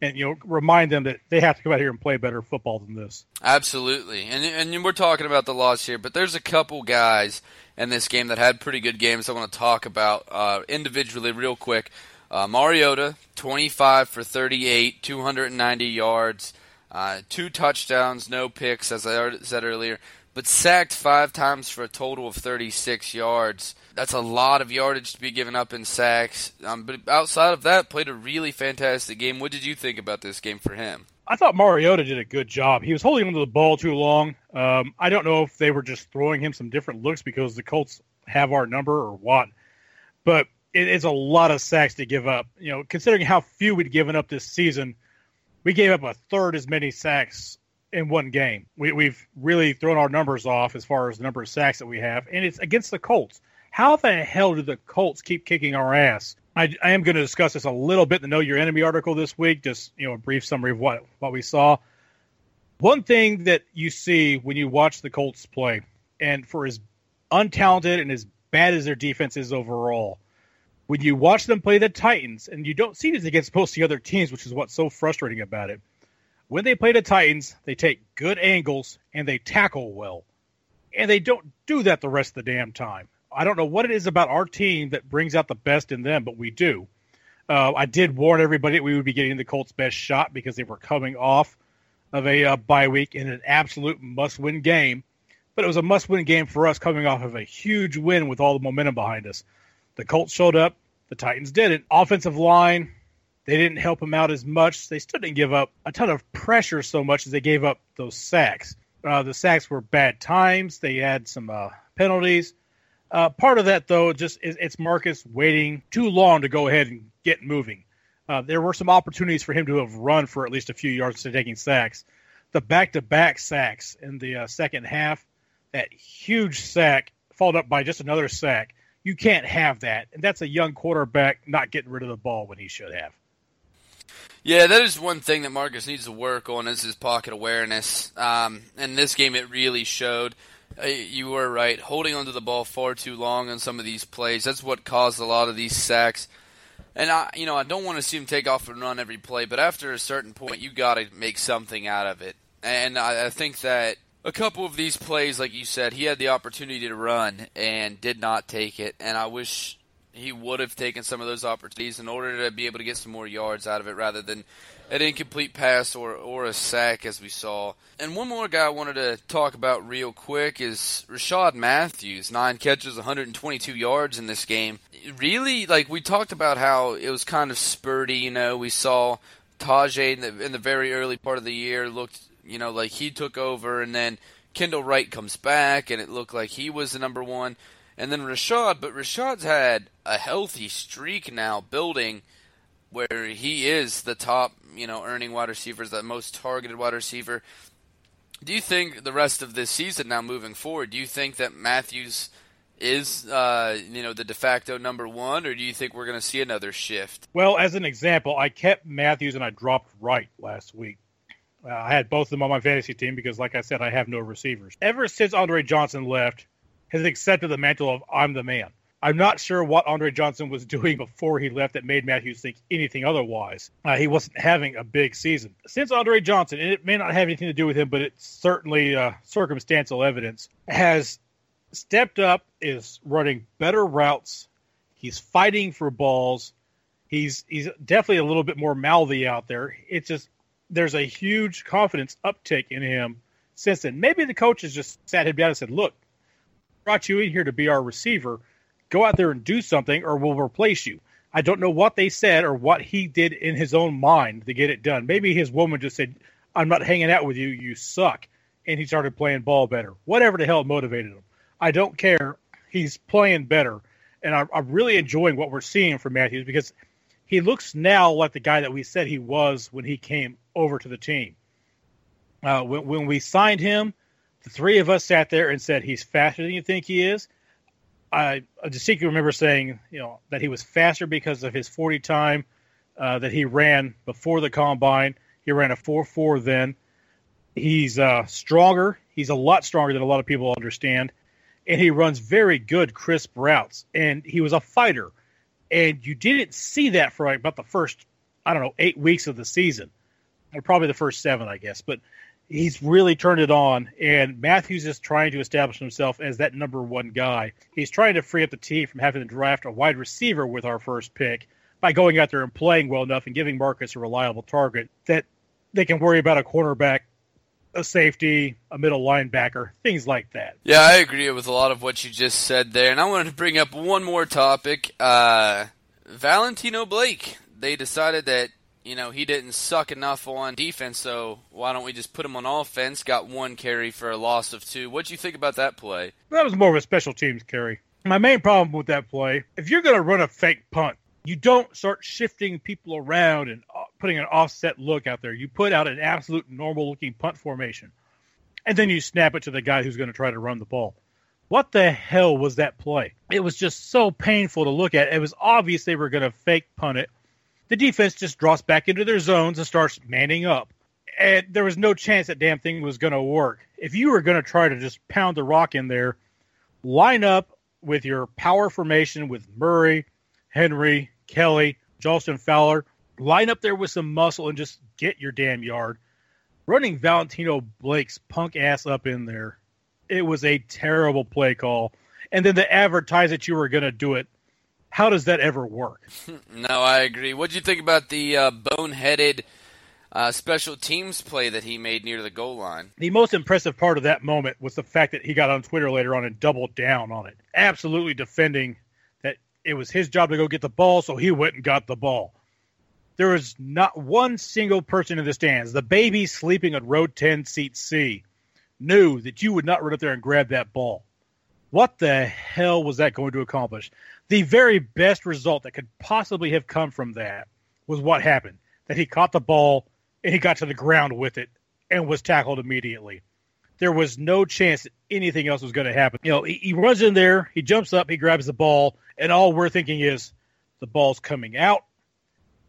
and you know remind them that they have to come out here and play better football than this. Absolutely, and and we're talking about the loss here, but there's a couple guys in this game that had pretty good games. I want to talk about uh, individually real quick. Uh, Mariota, 25 for 38, 290 yards, uh, two touchdowns, no picks, as I said earlier, but sacked five times for a total of 36 yards. That's a lot of yardage to be given up in sacks. Um, but outside of that, played a really fantastic game. What did you think about this game for him? I thought Mariota did a good job. He was holding onto the ball too long. Um, I don't know if they were just throwing him some different looks because the Colts have our number or what, but it is a lot of sacks to give up. You know, considering how few we'd given up this season, we gave up a third as many sacks in one game. We, have really thrown our numbers off as far as the number of sacks that we have, and it's against the Colts. How the hell do the Colts keep kicking our ass? I, I am going to discuss this a little bit in the Know Your Enemy article this week, just you know a brief summary of what what we saw. One thing that you see when you watch the Colts play, and for as untalented and as bad as their defense is overall, when you watch them play the Titans, and you don't see this against most of the other teams, which is what's so frustrating about it. When they play the Titans, they take good angles and they tackle well. And they don't do that the rest of the damn time. I don't know what it is about our team that brings out the best in them, but we do. Uh, I did warn everybody we would be getting the Colts' best shot because they were coming off of a uh, bye week in an absolute must-win game. But it was a must-win game for us, coming off of a huge win with all the momentum behind us. The Colts showed up. The Titans didn't. Offensive line, they didn't help them out as much. They still didn't give up a ton of pressure so much as they gave up those sacks. Uh, the sacks were bad times. They had some uh, penalties. Uh, part of that, though, just is it's Marcus waiting too long to go ahead and get moving. Uh, there were some opportunities for him to have run for at least a few yards to taking sacks. The back-to-back sacks in the uh, second half, that huge sack followed up by just another sack. You can't have that, and that's a young quarterback not getting rid of the ball when he should have. Yeah, that is one thing that Marcus needs to work on is his pocket awareness. Um, in this game, it really showed. Uh, you were right. Holding onto the ball far too long on some of these plays. That's what caused a lot of these sacks. And I, you know, I don't want to see him take off and run every play, but after a certain point, you got to make something out of it. And I, I think that a couple of these plays, like you said, he had the opportunity to run and did not take it. And I wish he would have taken some of those opportunities in order to be able to get some more yards out of it rather than an incomplete pass or, or a sack as we saw. And one more guy I wanted to talk about real quick is Rishard Matthews. Nine catches, 122 yards in this game. Really, like we talked about how it was kind of spurty, you know, we saw Tajaé in the, in the very early part of the year looked, you know, like he took over and then Kendall Wright comes back and it looked like he was the number one. And then Rishard, but Rishard's had a healthy streak now building where he is the top, you know, earning wide receivers, the most targeted wide receiver. Do you think the rest of this season now moving forward, do you think that Matthews is uh, you know the de facto number one, or do you think we're going to see another shift? Well, as an example, I kept Matthews and I dropped Wright last week. Uh, I had both of them on my fantasy team because, like I said, I have no receivers. Ever since Andre Johnson left, has accepted the mantle of I'm the man. I'm not sure what Andre Johnson was [LAUGHS] doing before he left that made Matthews think anything otherwise. Uh, he wasn't having a big season. Since Andre Johnson, and it may not have anything to do with him, but it's certainly uh, circumstantial evidence, has stepped up, is running better routes. He's fighting for balls. He's he's definitely a little bit more mouthy out there. It's just there's a huge confidence uptick in him since then. Maybe the coaches just sat him down and said, "Look, brought you in here to be our receiver." go out there and do something or we'll replace you. I don't know what they said or what he did in his own mind to get it done. Maybe his woman just said, I'm not hanging out with you. You suck. and he started playing ball better. Whatever the hell motivated him. I don't care. He's playing better. And I'm, I'm really enjoying what we're seeing from Matthews because he looks now like the guy that we said he was when he came over to the team. Uh, when, when we signed him, the three of us sat there and said he's faster than you think he is. I, I distinctly remember saying, you know, that he was faster because of his 40 time uh, that he ran before the combine. He ran a 4-4 then. He's uh, stronger. He's a lot stronger than a lot of people understand, and he runs very good, crisp routes. And he was a fighter, and you didn't see that for like about the first, I don't know, eight weeks of the season, or probably the first seven, I guess. But he's really turned it on, and Matthews is trying to establish himself as that number one guy. He's trying to free up the team from having to draft a wide receiver with our first pick by going out there and playing well enough and giving Marcus a reliable target that they can worry about a cornerback, a safety, a middle linebacker, things like that. Yeah, I agree with a lot of what you just said there, and I wanted to bring up one more topic. Uh, Valentino Blake. They decided that you know, he didn't suck enough on defense, so why don't we just put him on offense? Got one carry for a loss of two. What'd you think about that play? That was more of a special teams carry. My main problem with that play, if you're going to run a fake punt, you don't start shifting people around and putting an offset look out there. You put out an absolute normal looking punt formation, and then you snap it to the guy who's going to try to run the ball. What the hell was that play? It was just so painful to look at. It was obvious they were going to fake punt it the defense just drops back into their zones and starts manning up. And there was no chance that damn thing was going to work. If you were going to try to just pound the rock in there, line up with your power formation with Murray, Henry, Kelly, Jalston Fowler. Line up there with some muscle and just get your damn yard. Running Valentino Blake's punk ass up in there, it was a terrible play call. And then to advertise that you were going to do it how does that ever work? [LAUGHS] no, I agree. What do you think about the uh, boneheaded uh, special teams play that he made near the goal line? The most impressive part of that moment was the fact that he got on Twitter later on and doubled down on it, absolutely defending that it was his job to go get the ball, so he went and got the ball. There was not one single person in the stands. The baby sleeping on row 10, seat C, knew that you would not run up there and grab that ball. What the hell was that going to accomplish? the very best result that could possibly have come from that was what happened that he caught the ball and he got to the ground with it and was tackled immediately. There was no chance that anything else was going to happen. You know, he, he runs in there, he jumps up, he grabs the ball, and all we're thinking is the ball's coming out.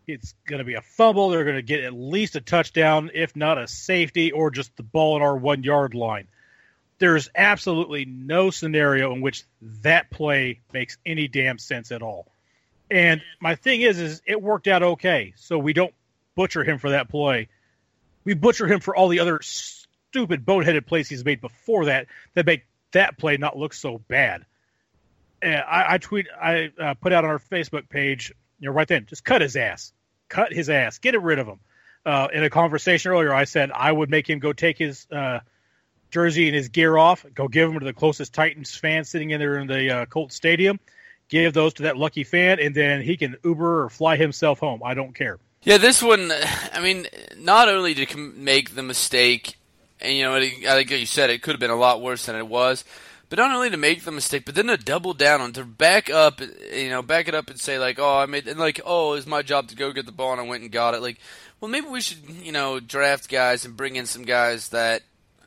It's going to be a fumble. They're going to get at least a touchdown, if not a safety, or just the ball in our one yard line there's absolutely no scenario in which that play makes any damn sense at all. And my thing is, is it worked out okay. So we don't butcher him for that play. We butcher him for all the other stupid boneheaded plays he's made before that that make that play not look so bad. I, I tweet, I uh, put out on our Facebook page, you know, right then, just cut his ass, cut his ass, get rid of him. Uh, in a conversation earlier, I said I would make him go take his uh, jersey and his gear off, go give them to the closest Titans fan sitting in there in the uh, Colt Stadium. Give those to that lucky fan, and then he can Uber or fly himself home. I don't care. Yeah, this one. I mean, not only did he make the mistake, and you know, I think you said it could have been a lot worse than it was. But not only to make the mistake, but then to double down on to back up, you know, back it up and say like, oh, I made, and like, oh, it's my job to go get the ball, and I went and got it. Like, well, maybe we should, you know, draft guys and bring in some guys that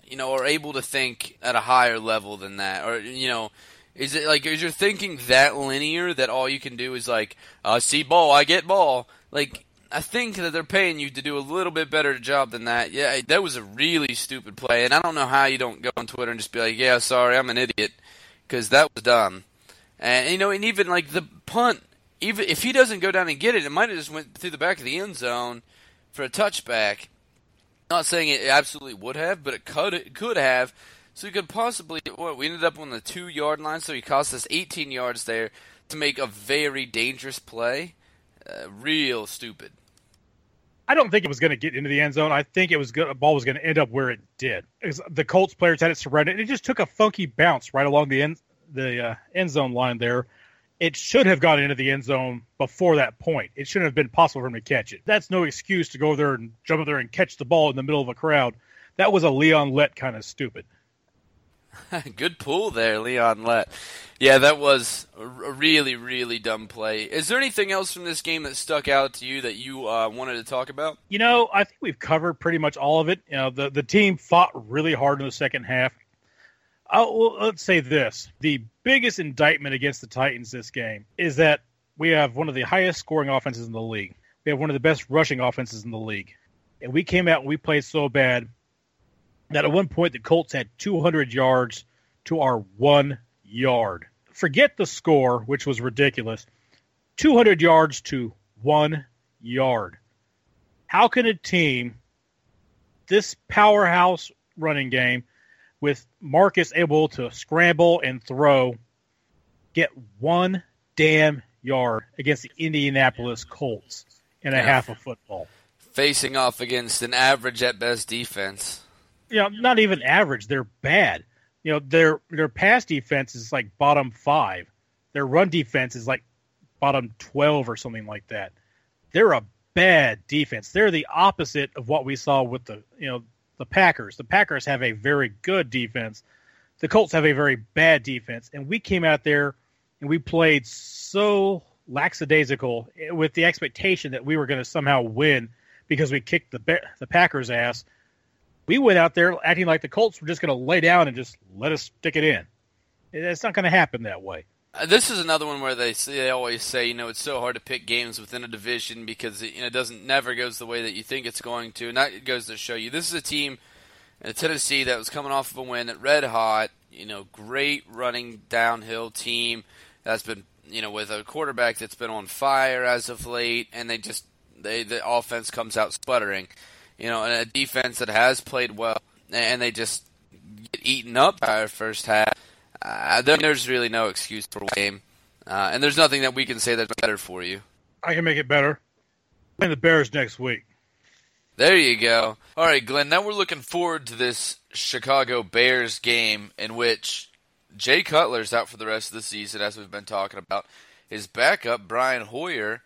you know, are able to think at a higher level than that, or you know, is it like is your thinking that linear that all you can do is like, uh, see ball, I get ball? Like, I think that they're paying you to do a little bit better job than that. Yeah, that was a really stupid play, and I don't know how you don't go on Twitter and just be like, yeah, sorry, I'm an idiot, because that was dumb. And you know, and even like the punt, even if he doesn't go down and get it, it might have just went through the back of the end zone for a touchback. Not saying it absolutely would have, but it could it could have. So we could possibly what we ended up on the two yard line, so he cost us 18 yards there to make a very dangerous play. Uh, real stupid. I don't think it was going to get into the end zone. I think it was good, the ball was going to end up where it did. the Colts players had it surrounded. It just took a funky bounce right along the end the uh, end zone line there, it should have got into the end zone before that point. It shouldn't have been possible for him to catch it. That's no excuse to go there and jump up there and catch the ball in the middle of a crowd. that was a Leon Lett kind of stupid. [LAUGHS] Good pull there, Leon Lett. Yeah, that was a really, really dumb play. Is there anything else from this game that stuck out to you that you uh, wanted to talk about? You know, I think we've covered pretty much all of it. You know, the the team fought really hard in the second half. well, let's say this: the biggest indictment against the Titans this game is that we have one of the highest scoring offenses in the league. We have one of the best rushing offenses in the league, and we came out and we played so bad that at one point the Colts had 200 yards to our one yard. Forget the score, which was ridiculous. 200 yards to one yard. How can a team, this powerhouse running game, with Marcus able to scramble and throw, get one damn yard against the Indianapolis Colts in a yeah. half of football? Facing off against an average at best defense you know, not even average. They're bad. You know, their their pass defense is like bottom five. Their run defense is like bottom twelve or something like that. They're a bad defense. They're the opposite of what we saw with the you know the Packers. The Packers have a very good defense. The Colts have a very bad defense, and we came out there and we played so lackadaisical with the expectation that we were going to somehow win because we kicked the the Packers' ass we went out there acting like the Colts were just going to lay down and just let us stick it in. It's not going to happen that way. Uh, this is another one where they they always say, you know, it's so hard to pick games within a division because it, you know, it doesn't never goes the way that you think it's going to, and that goes to show you this is a team in Tennessee that was coming off of a win at red hot, you know, great running downhill team that's been, you know, with a quarterback that's been on fire as of late, and they just they the offense comes out sputtering you know, and a defense that has played well, and they just get eaten up by our first half. Uh, there's really no excuse for game, uh, and there's nothing that we can say that's better for you. I can make it better. Playing the Bears next week. There you go. All right, Glenn. Now we're looking forward to this Chicago Bears game in which Jay Cutler's out for the rest of the season, as we've been talking about. His backup, Brian Hoyer,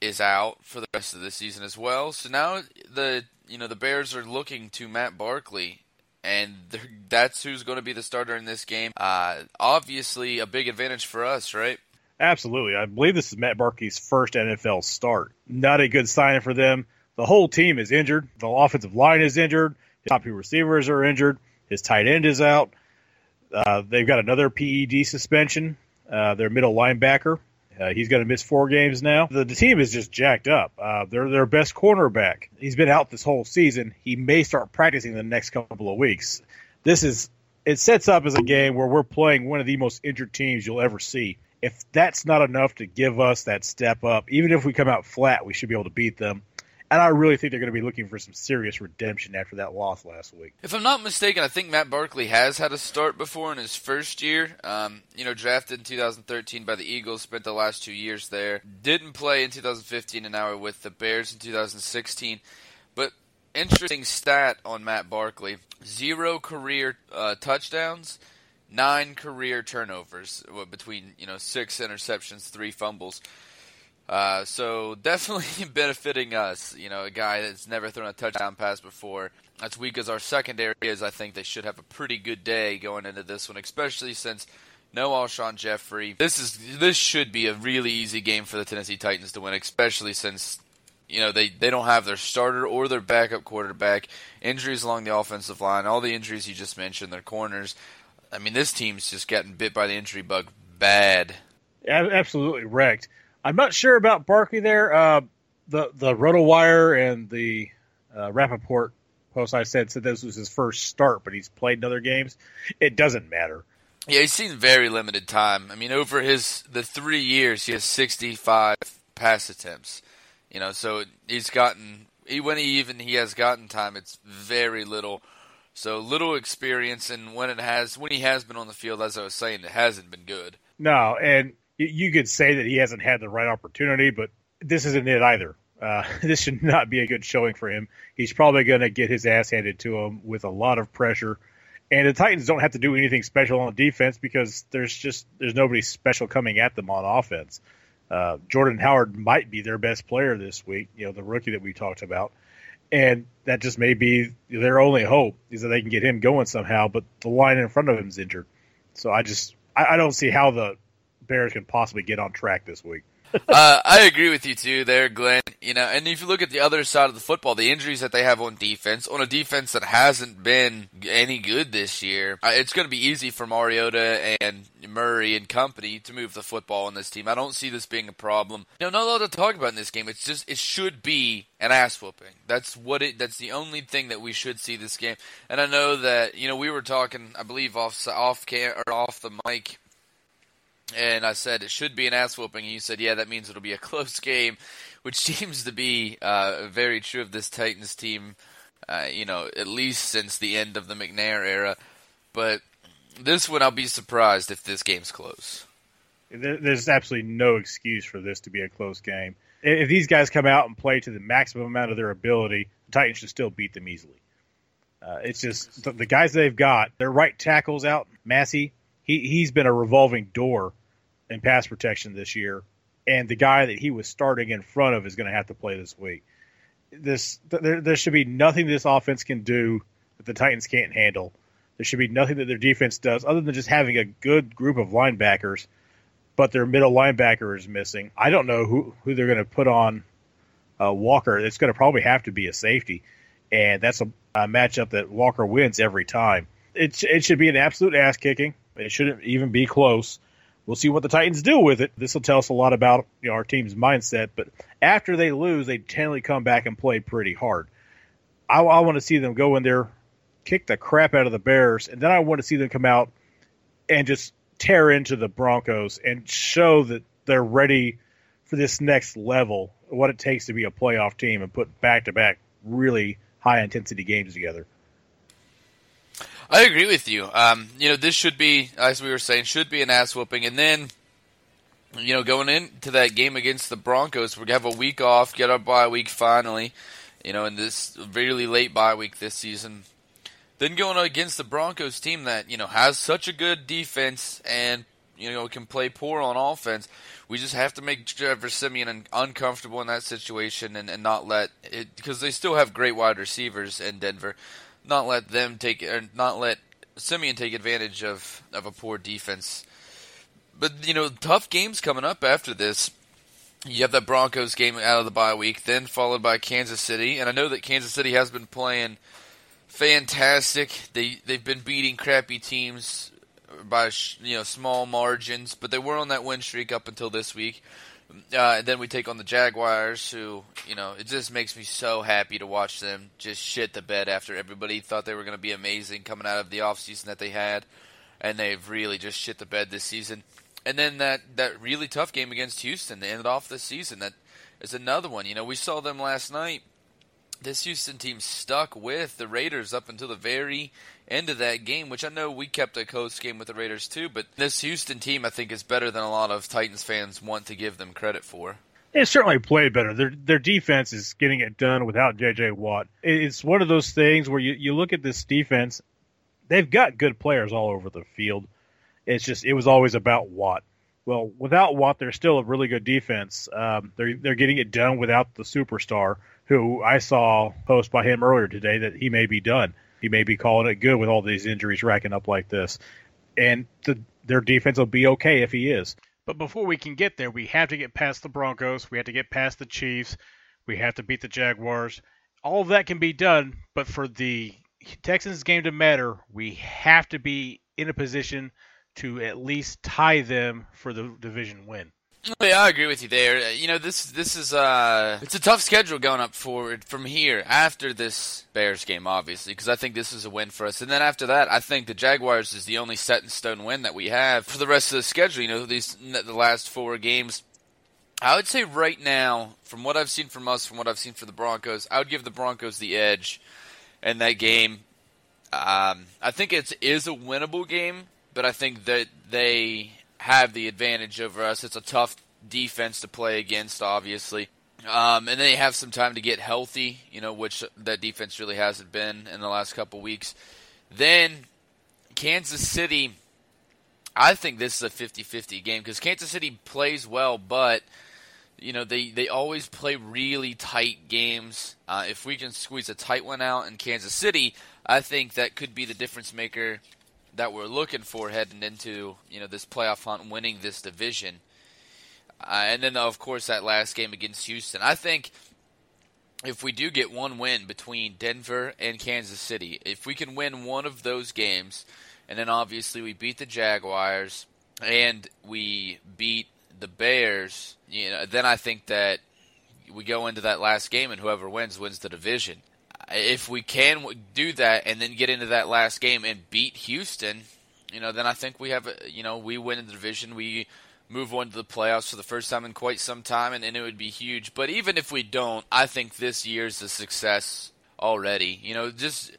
is out for the rest of the season as well. So now the you know the Bears are looking to Matt Barkley, and that's who's going to be the starter in this game. Uh, obviously, a big advantage for us, right? Absolutely. I believe this is Matt Barkley's first NFL start. Not a good sign for them. The whole team is injured. The offensive line is injured. His top two receivers are injured. His tight end is out. Uh, they've got another PED suspension. Uh, their middle linebacker uh, he's going to miss four games now. The, the, team is just jacked up. Uh, they're their best cornerback. He's been out this whole season. He may start practicing the next couple of weeks. This is it sets up as a game where we're playing one of the most injured teams you'll ever see. If that's not enough to give us that step up, even if we come out flat, we should be able to beat them. And I really think they're going to be looking for some serious redemption after that loss last week. If I'm not mistaken, I think Matt Barkley has had a start before in his first year. Um, you know, drafted in 2013 by the Eagles, spent the last two years there. Didn't play in 2015, and now with the Bears in 2016. But interesting stat on Matt Barkley: zero career uh, touchdowns, nine career turnovers between you know six interceptions, three fumbles. Uh, so [LAUGHS] definitely benefiting us. You know, a guy that's never thrown a touchdown pass before. As weak as our secondary is, I think they should have a pretty good day going into this one, especially since no Alshon Jeffery. This is this should be a really easy game for the Tennessee Titans to win, especially since you know they, they don't have their starter or their backup quarterback. Injuries along the offensive line, all the injuries you just mentioned, their corners. I mean, this team's just getting bit by the injury bug bad. Absolutely wrecked. I'm not sure about Barkley there. Uh, the the RotoWire and the uh, Rapoport post I said said this was his first start, but he's played in other games. It doesn't matter. Yeah, he's seen very limited time. I mean, over his the three years, he has 65 pass attempts. You know, so he's gotten he, when he even he has gotten time, it's very little. So little experience, and when it has when he has been on the field, as I was saying, it hasn't been good. No, and you could say that he hasn't had the right opportunity, but this isn't it either. Uh, [LAUGHS] this should not be a good showing for him. He's probably going to get his ass handed to him with a lot of pressure. And the Titans don't have to do anything special on defense because there's just there's nobody special coming at them on offense. Uh, Jordan Howard might be their best player this week, you know, the rookie that we talked about. and that just may be their only hope is that they can get him going somehow. But the line in front of him is injured, so I just I, I don't see how the Bears can possibly get on track this week. [LAUGHS] uh, I agree with you too, there, Glenn. You know, and if you look at the other side of the football, the injuries that they have on defense, on a defense that hasn't been any good this year, uh, it's going to be easy for Mariota and Murray and company to move the football on this team. I don't see this being a problem. You know, not a lot to talk about in this game. It's just it should be an ass whooping. That's what it. That's the only thing that we should see this game. And I know that you know we were talking, I believe off off cam or off the mic and I said it should be an ass whooping. And you said, yeah, that means it'll be a [LAUGHS] close game, which [LAUGHS] seems to be uh, very true of this Titans team. Uh, you know, at least since the end of the McNair era. But this one, I'll be surprised if this game's close. There's absolutely no excuse for this to be a close game. If these guys come out and play to the maximum amount of their ability, the Titans should still beat them easily. Uh, it's just the, guys they've got. Their right tackles out. Massie. he he's been a revolving door in pass protection this year, and the guy that he was starting in front of is going to have to play this week. This there, there should be nothing this offense can do that the Titans can't handle. There should be nothing that their defense does other than just having a good group of linebackers, but their middle linebacker is missing. I don't know who who they're going to put on uh, Walker. It's going to probably have to be a safety, and that's a, a matchup that Walker wins every time. It it should be an absolute ass kicking. It shouldn't even be close we'll see what the Titans do with it. This will tell us a lot about you know, our team's mindset. But after they lose, they generally come back and play pretty hard. I, I want to see them go in there, kick the crap out of the Bears, and then I want to see them come out and just tear into the Broncos and show that they're ready for this next level, what it takes to be a playoff team, and put back to back really high intensity games together. I agree with you. Um, you know, this should be, as we were saying, should be an ass whooping. And then, you know, going into that game against the Broncos, to have a week off, get our bye week finally, you know, in this really late bye week this season. Then going against the Broncos team that, you know, has such a good defense and, you know, can play poor on offense. We just have to make Trevor Siemian uncomfortable in that situation and, and not let it, because they still have great wide receivers in Denver not let them take or not let Siemian take advantage of of a poor defense. But you know, tough games coming up after this. You have that Broncos game out of the bye week, then followed by Kansas City, and I know that Kansas City has been playing fantastic. They they've been beating crappy teams by you know small margins, but they were on that win streak up until this week. Uh, and then we take on the Jaguars, who, you know, it just makes me so happy to watch them just shit the bed after everybody thought they were going to be amazing coming out of the offseason that they had. And they've really just shit the bed this season. And then that, that really tough game against Houston to end off the season. That is another one. You know, we saw them last night. This Houston team stuck with the Raiders up until the very end of that game, which I know we kept a close game with the Raiders too, but this Houston team I think is better than a lot of Titans fans want to give them credit for. They certainly played better. Their their defense is getting it done without J.J. Watt. It's one of those things where you, you look at this defense, they've got good players all over the field. It's just it was always about Watt. Well, without Watt, they're still a really good defense. Um, they're they're getting it done without the superstar, who I saw post by him earlier today that he may be done he may be calling it good with all these injuries racking up like this. And the, their defense will be okay if he is. But before we can get there, we have to get past the Broncos. We have to get past the Chiefs. We have to beat the Jaguars. All of that can be done, but for the Texans game to matter, we have to be in a position to at least tie them for the division win. Yeah, I agree with you there. You know, this this is uh it's a tough schedule going up forward from here after this Bears game, obviously, because I think this is a win for us. And then after that, I think the Jaguars is the only set in stone win that we have for the rest of the schedule. You know, these the last four games. I would say right now, from what I've seen from us, from what I've seen for the Broncos, I would give the Broncos the edge in that game. Um, I think it is a winnable game, but I think that they have the advantage over us. It's a tough defense to play against, obviously. Um, and they have some time to get healthy, you know, which that defense really hasn't been in the last couple weeks. Then Kansas City, I think this is a 50 50 game because Kansas City plays well, but you know they they always play really tight games. Uh, if we can squeeze a tight one out in Kansas City, I think that could be the difference maker that we're looking for heading into you know this playoff hunt, winning this division. Uh, and then of course that last game against Houston, I think if we do get one win between Denver and Kansas City, if we can win one of those games, and then obviously we beat the Jaguars and we beat the Bears, you know, then I think that we go into that last game and whoever wins wins the division. If we can do that and then get into that last game and beat Houston, you know, then I think we have, you know, we win the division. We move on to the playoffs for the first time in quite some time, and, and it would be huge. But even if we don't, I think this year's a success already. You know, just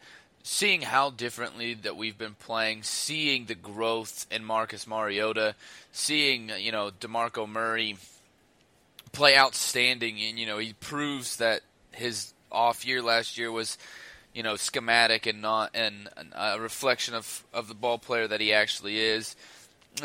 seeing how differently that we've been playing, seeing the growth in Marcus Mariota, seeing you know Demarco Murray play outstanding, and you know he proves that his off year last year was you know schematic and not and a reflection of of the ball player that he actually is.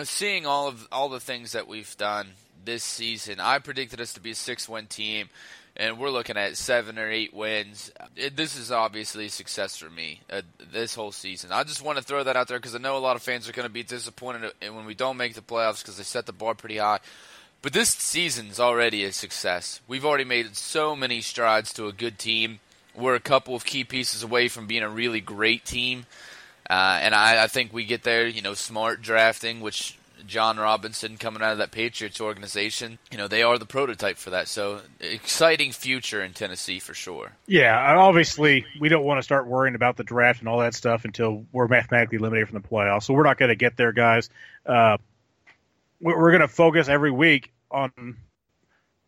Seeing all of all the things that we've done this season, I predicted us to be a six win team and we're looking at seven or eight wins. It, this is obviously a success for me uh, this whole season. I just want to throw that out there because I know a lot of fans are going to be disappointed when we don't make the playoffs because they set the bar pretty high. But this season's already a success. We've already made so many strides to a good team. We're a couple of key pieces away from being a really great team. Uh, and I, I think we get there, you know, smart drafting, which Jon Robinson coming out of that Patriots organization. You know, they are the prototype for that. So exciting future in Tennessee for sure. Yeah, obviously we don't want to start worrying about the draft and all that stuff until we're mathematically eliminated from the playoffs. So we're not going to get there, guys. Uh, we're going to focus every week on you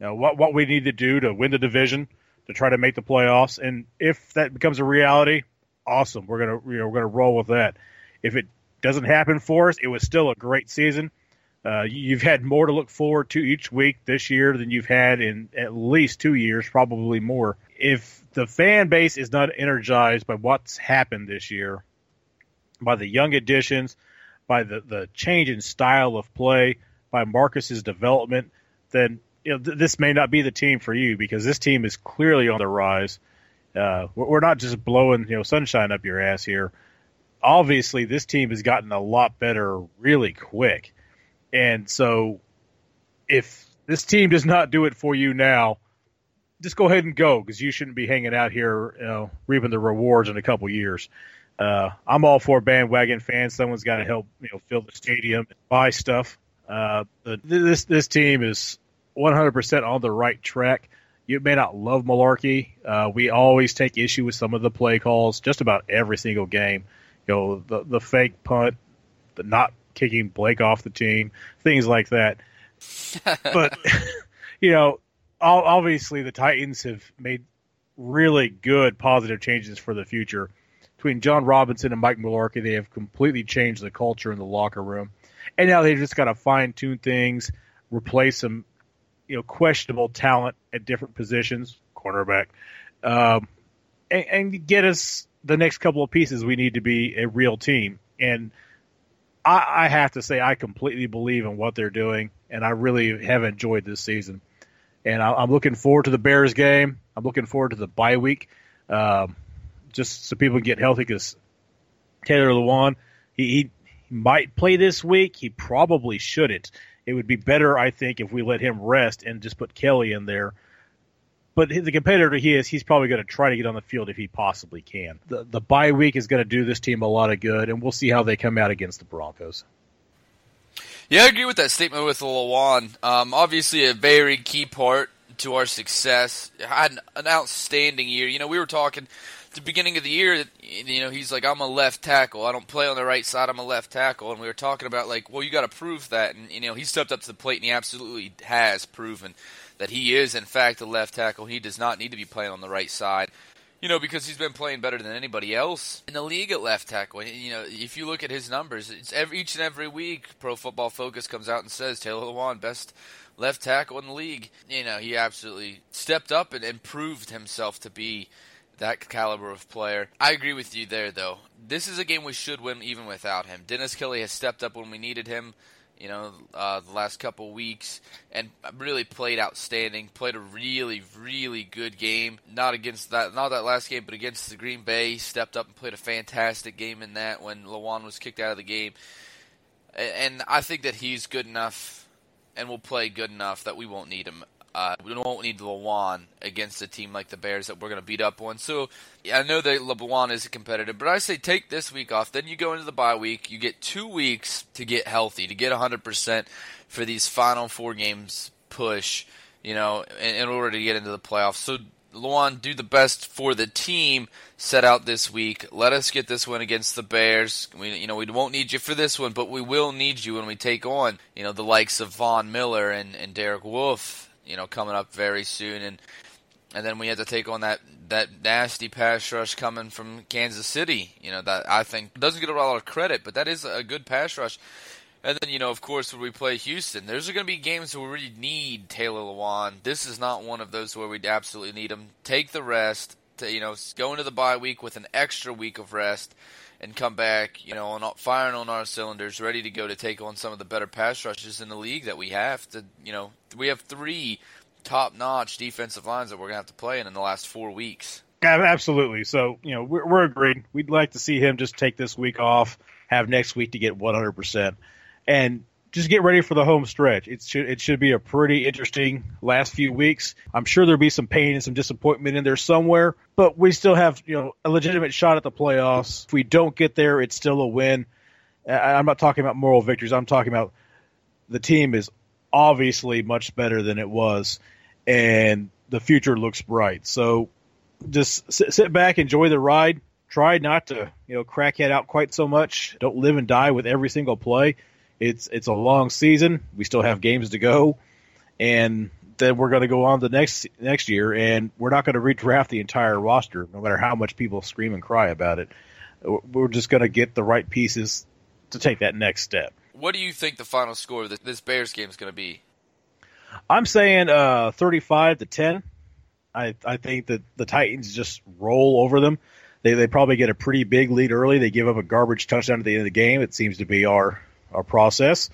know, what what we need to do to win the division to try to make the playoffs. And if that becomes a reality, awesome. We're gonna you know, we're gonna roll with that. If it doesn't happen for us, it was still a great season. Uh, you've had more to look forward to each week this year than you've had in at least two years, probably more. If the fan base is not energized by what's happened this year, by the young additions, by the, the change in style of play, by Marcus's development, then you know, th- this may not be the team for you because this team is clearly on the rise. Uh, we're, not just blowing you know sunshine up your ass here obviously this team has gotten a lot better really quick. And so if this team does not do it for you now, just go ahead and go because you shouldn't be hanging out here, you know, reaping the rewards in a couple years. Uh, I'm all for bandwagon fans. Someone's got to help, you know, fill the stadium and buy stuff. Uh, this this team is 100% on the right track. You may not love Mularkey. Uh, we always take issue with some of the play calls, just about every single game you know, the the fake punt, the not kicking Blake off the team, things like that. [LAUGHS] but [LAUGHS] you know, obviously the Titans have made really good positive changes for the future. Between Jon Robinson and Mike Mularkey, they have completely changed the culture in the locker room, and now they've just got to fine tune things, replace some, you know, questionable talent at different positions, cornerback, um, and, and get us the next couple of pieces, we need to be a real team. And I, I have to say, I completely believe in what they're doing, and I really have enjoyed this season. And I, am looking forward to the Bears game. I'm looking forward to the bye week, um, just so people can get healthy. Because Taylor Lewan, he, he might play this week. He probably shouldn't. It would be better, I think, if we let him rest and just put Kelly in there but the competitor he is, he's probably going to try to get on the field if he possibly can. The the bye week is going to do this team a lot of good, and we'll see how they come out against the Broncos. Yeah, I agree with that statement with Lewan. Um, obviously, a very key part to our success. Had an outstanding year. You know, we were talking the beginning of the year. You know, he's like, I'm a left tackle. I don't play on the right side. I'm a left tackle. And we were talking about like, well, you got to prove that. And you know, he stepped up to the plate, and he absolutely has proven that he is in fact a left tackle. He does not need to be playing on the right side. You know, because he's been playing better than anybody else in the league at left tackle. You know, if you look at his numbers, it's every, each and every week Pro Football Focus comes out and says Taylor Lewan best left tackle in the league. You know, he absolutely stepped up and, and proved himself to be that caliber of player. I agree with you there, though. This is a game we should win even without him. Dennis Kelly has stepped up when we needed him you know, uh, the last couple weeks, and really played outstanding. Played a really, really good game. Not against that, not that last game, but against the Green Bay. Stepped up and played a fantastic game in that when Lewan was kicked out of the game. And I think that he's good enough and will play good enough that we won't need him uh, we don't need Lewan against a team like the Bears that we're going to beat up on. So yeah, I know that Lewan is a competitor, but I say take this week off. Then you go into the bye week. You get two weeks to get healthy, to get 100% for these final four games push, you know, in, in order to get into the playoffs. So Lewan, do the best for the team set out this week. Let us get this one against the Bears. We, you know, we won't need you for this one, but we will need you when we take on, you know, the likes of Von Miller and, and Derek Wolfe you know, coming up very soon, and and then we had to take on that that nasty pass rush coming from Kansas City. You know, that I think doesn't get a lot of credit, but that is a good pass rush. And then, you know, of course, when we play Houston, there's going to be games where we need Taylor Lewan. This is not one of those where we absolutely need him. Take the rest, to, you know, go into the bye week with an extra week of rest and come back, you know, on, firing on our cylinders, ready to go to take on some of the better pass rushes in the league that we have to, you know, we have three top-notch defensive lines that we're going to have to play in in the last four weeks. Absolutely. So, you know, we're, we're agreed. We'd like to see him just take this week off, have next week to get 100%, and just get ready for the home stretch. It should it should be a pretty interesting last few weeks. I'm sure there'll be some pain and some disappointment in there somewhere, but we still have you know a legitimate shot at the playoffs. If we don't get there, it's still a win. I'm not talking about moral victories. I'm talking about the team is obviously much better than it was, and the future looks bright. So just sit back, enjoy the ride. Try not to, you know, crackhead out quite so much. Don't live and die with every single play. It's it's a long season. We still have games to go, and then we're going to go on the next next year, and we're not going to redraft the entire roster, no matter how much people scream and cry about it. We're just going to get the right pieces to take that next step. What do you think the final score of this Bears game is going to be? I'm saying uh, 35 to 10. I I think that the Titans just roll over them. They they probably get a pretty big lead early. They give up a garbage touchdown at the end of the game. It seems to be our our process.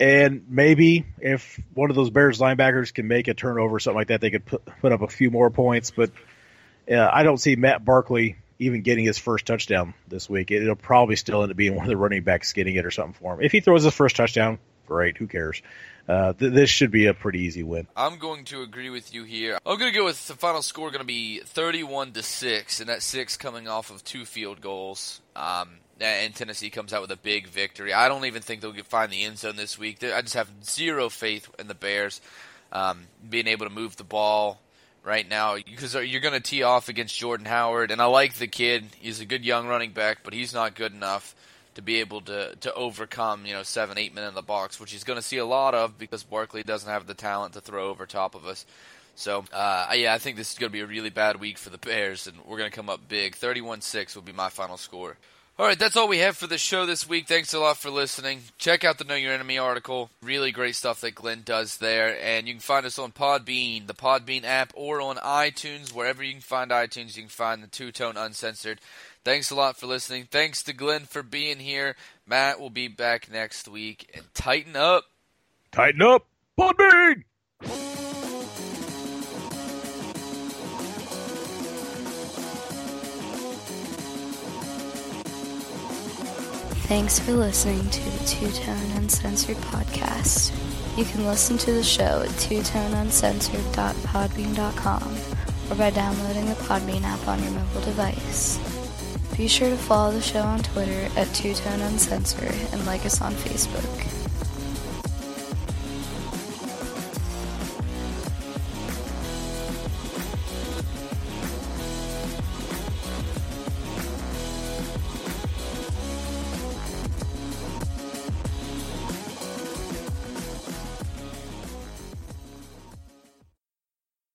And maybe if one of those Bears linebackers can make a turnover or something like that, they could put, put up a few more points. But uh, I don't see Matt Barkley even getting his first touchdown this week. It'll probably still end up being one of the running backs getting it or something for him. If he throws his first touchdown, great. Who cares? Uh, th- this should be a pretty easy win. I'm going to agree with you here. I'm going to go with the final score going to be 31 to six, and that six coming off of two field goals. Um, and Tennessee comes out with a big victory. I don't even think they'll find the end zone this week. I just have zero faith in the Bears um, being able to move the ball right now because you're going to tee off against Jordan Howard, and I like the kid. He's a good young running back, but he's not good enough to be able to to overcome you know seven eight men in the box, which he's going to see a lot of because Barkley doesn't have the talent to throw over top of us. So uh, yeah, I think this is going to be a really bad week for the Bears, and we're going to come up big. 31-6 will be my final score. All right, that's all we have for the show this week. Thanks a lot for listening. Check out the Know Your Enemy article. Really great stuff that Glenn does there. And you can find us on Podbean, the Podbean app, or on iTunes. Wherever you can find iTunes, you can find the Two Tone Uncensored. Thanks a lot for listening. Thanks to Glenn for being here. Matt will be back next week. And Titan up. Titan up. Podbean! Thanks for listening to the Two Tone Uncensored podcast. You can listen to the show at twotoneuncensored.podbean.com or by downloading the Podbean app on your mobile device. Be sure to follow the show on Twitter at Two Tone Uncensored and like us on Facebook.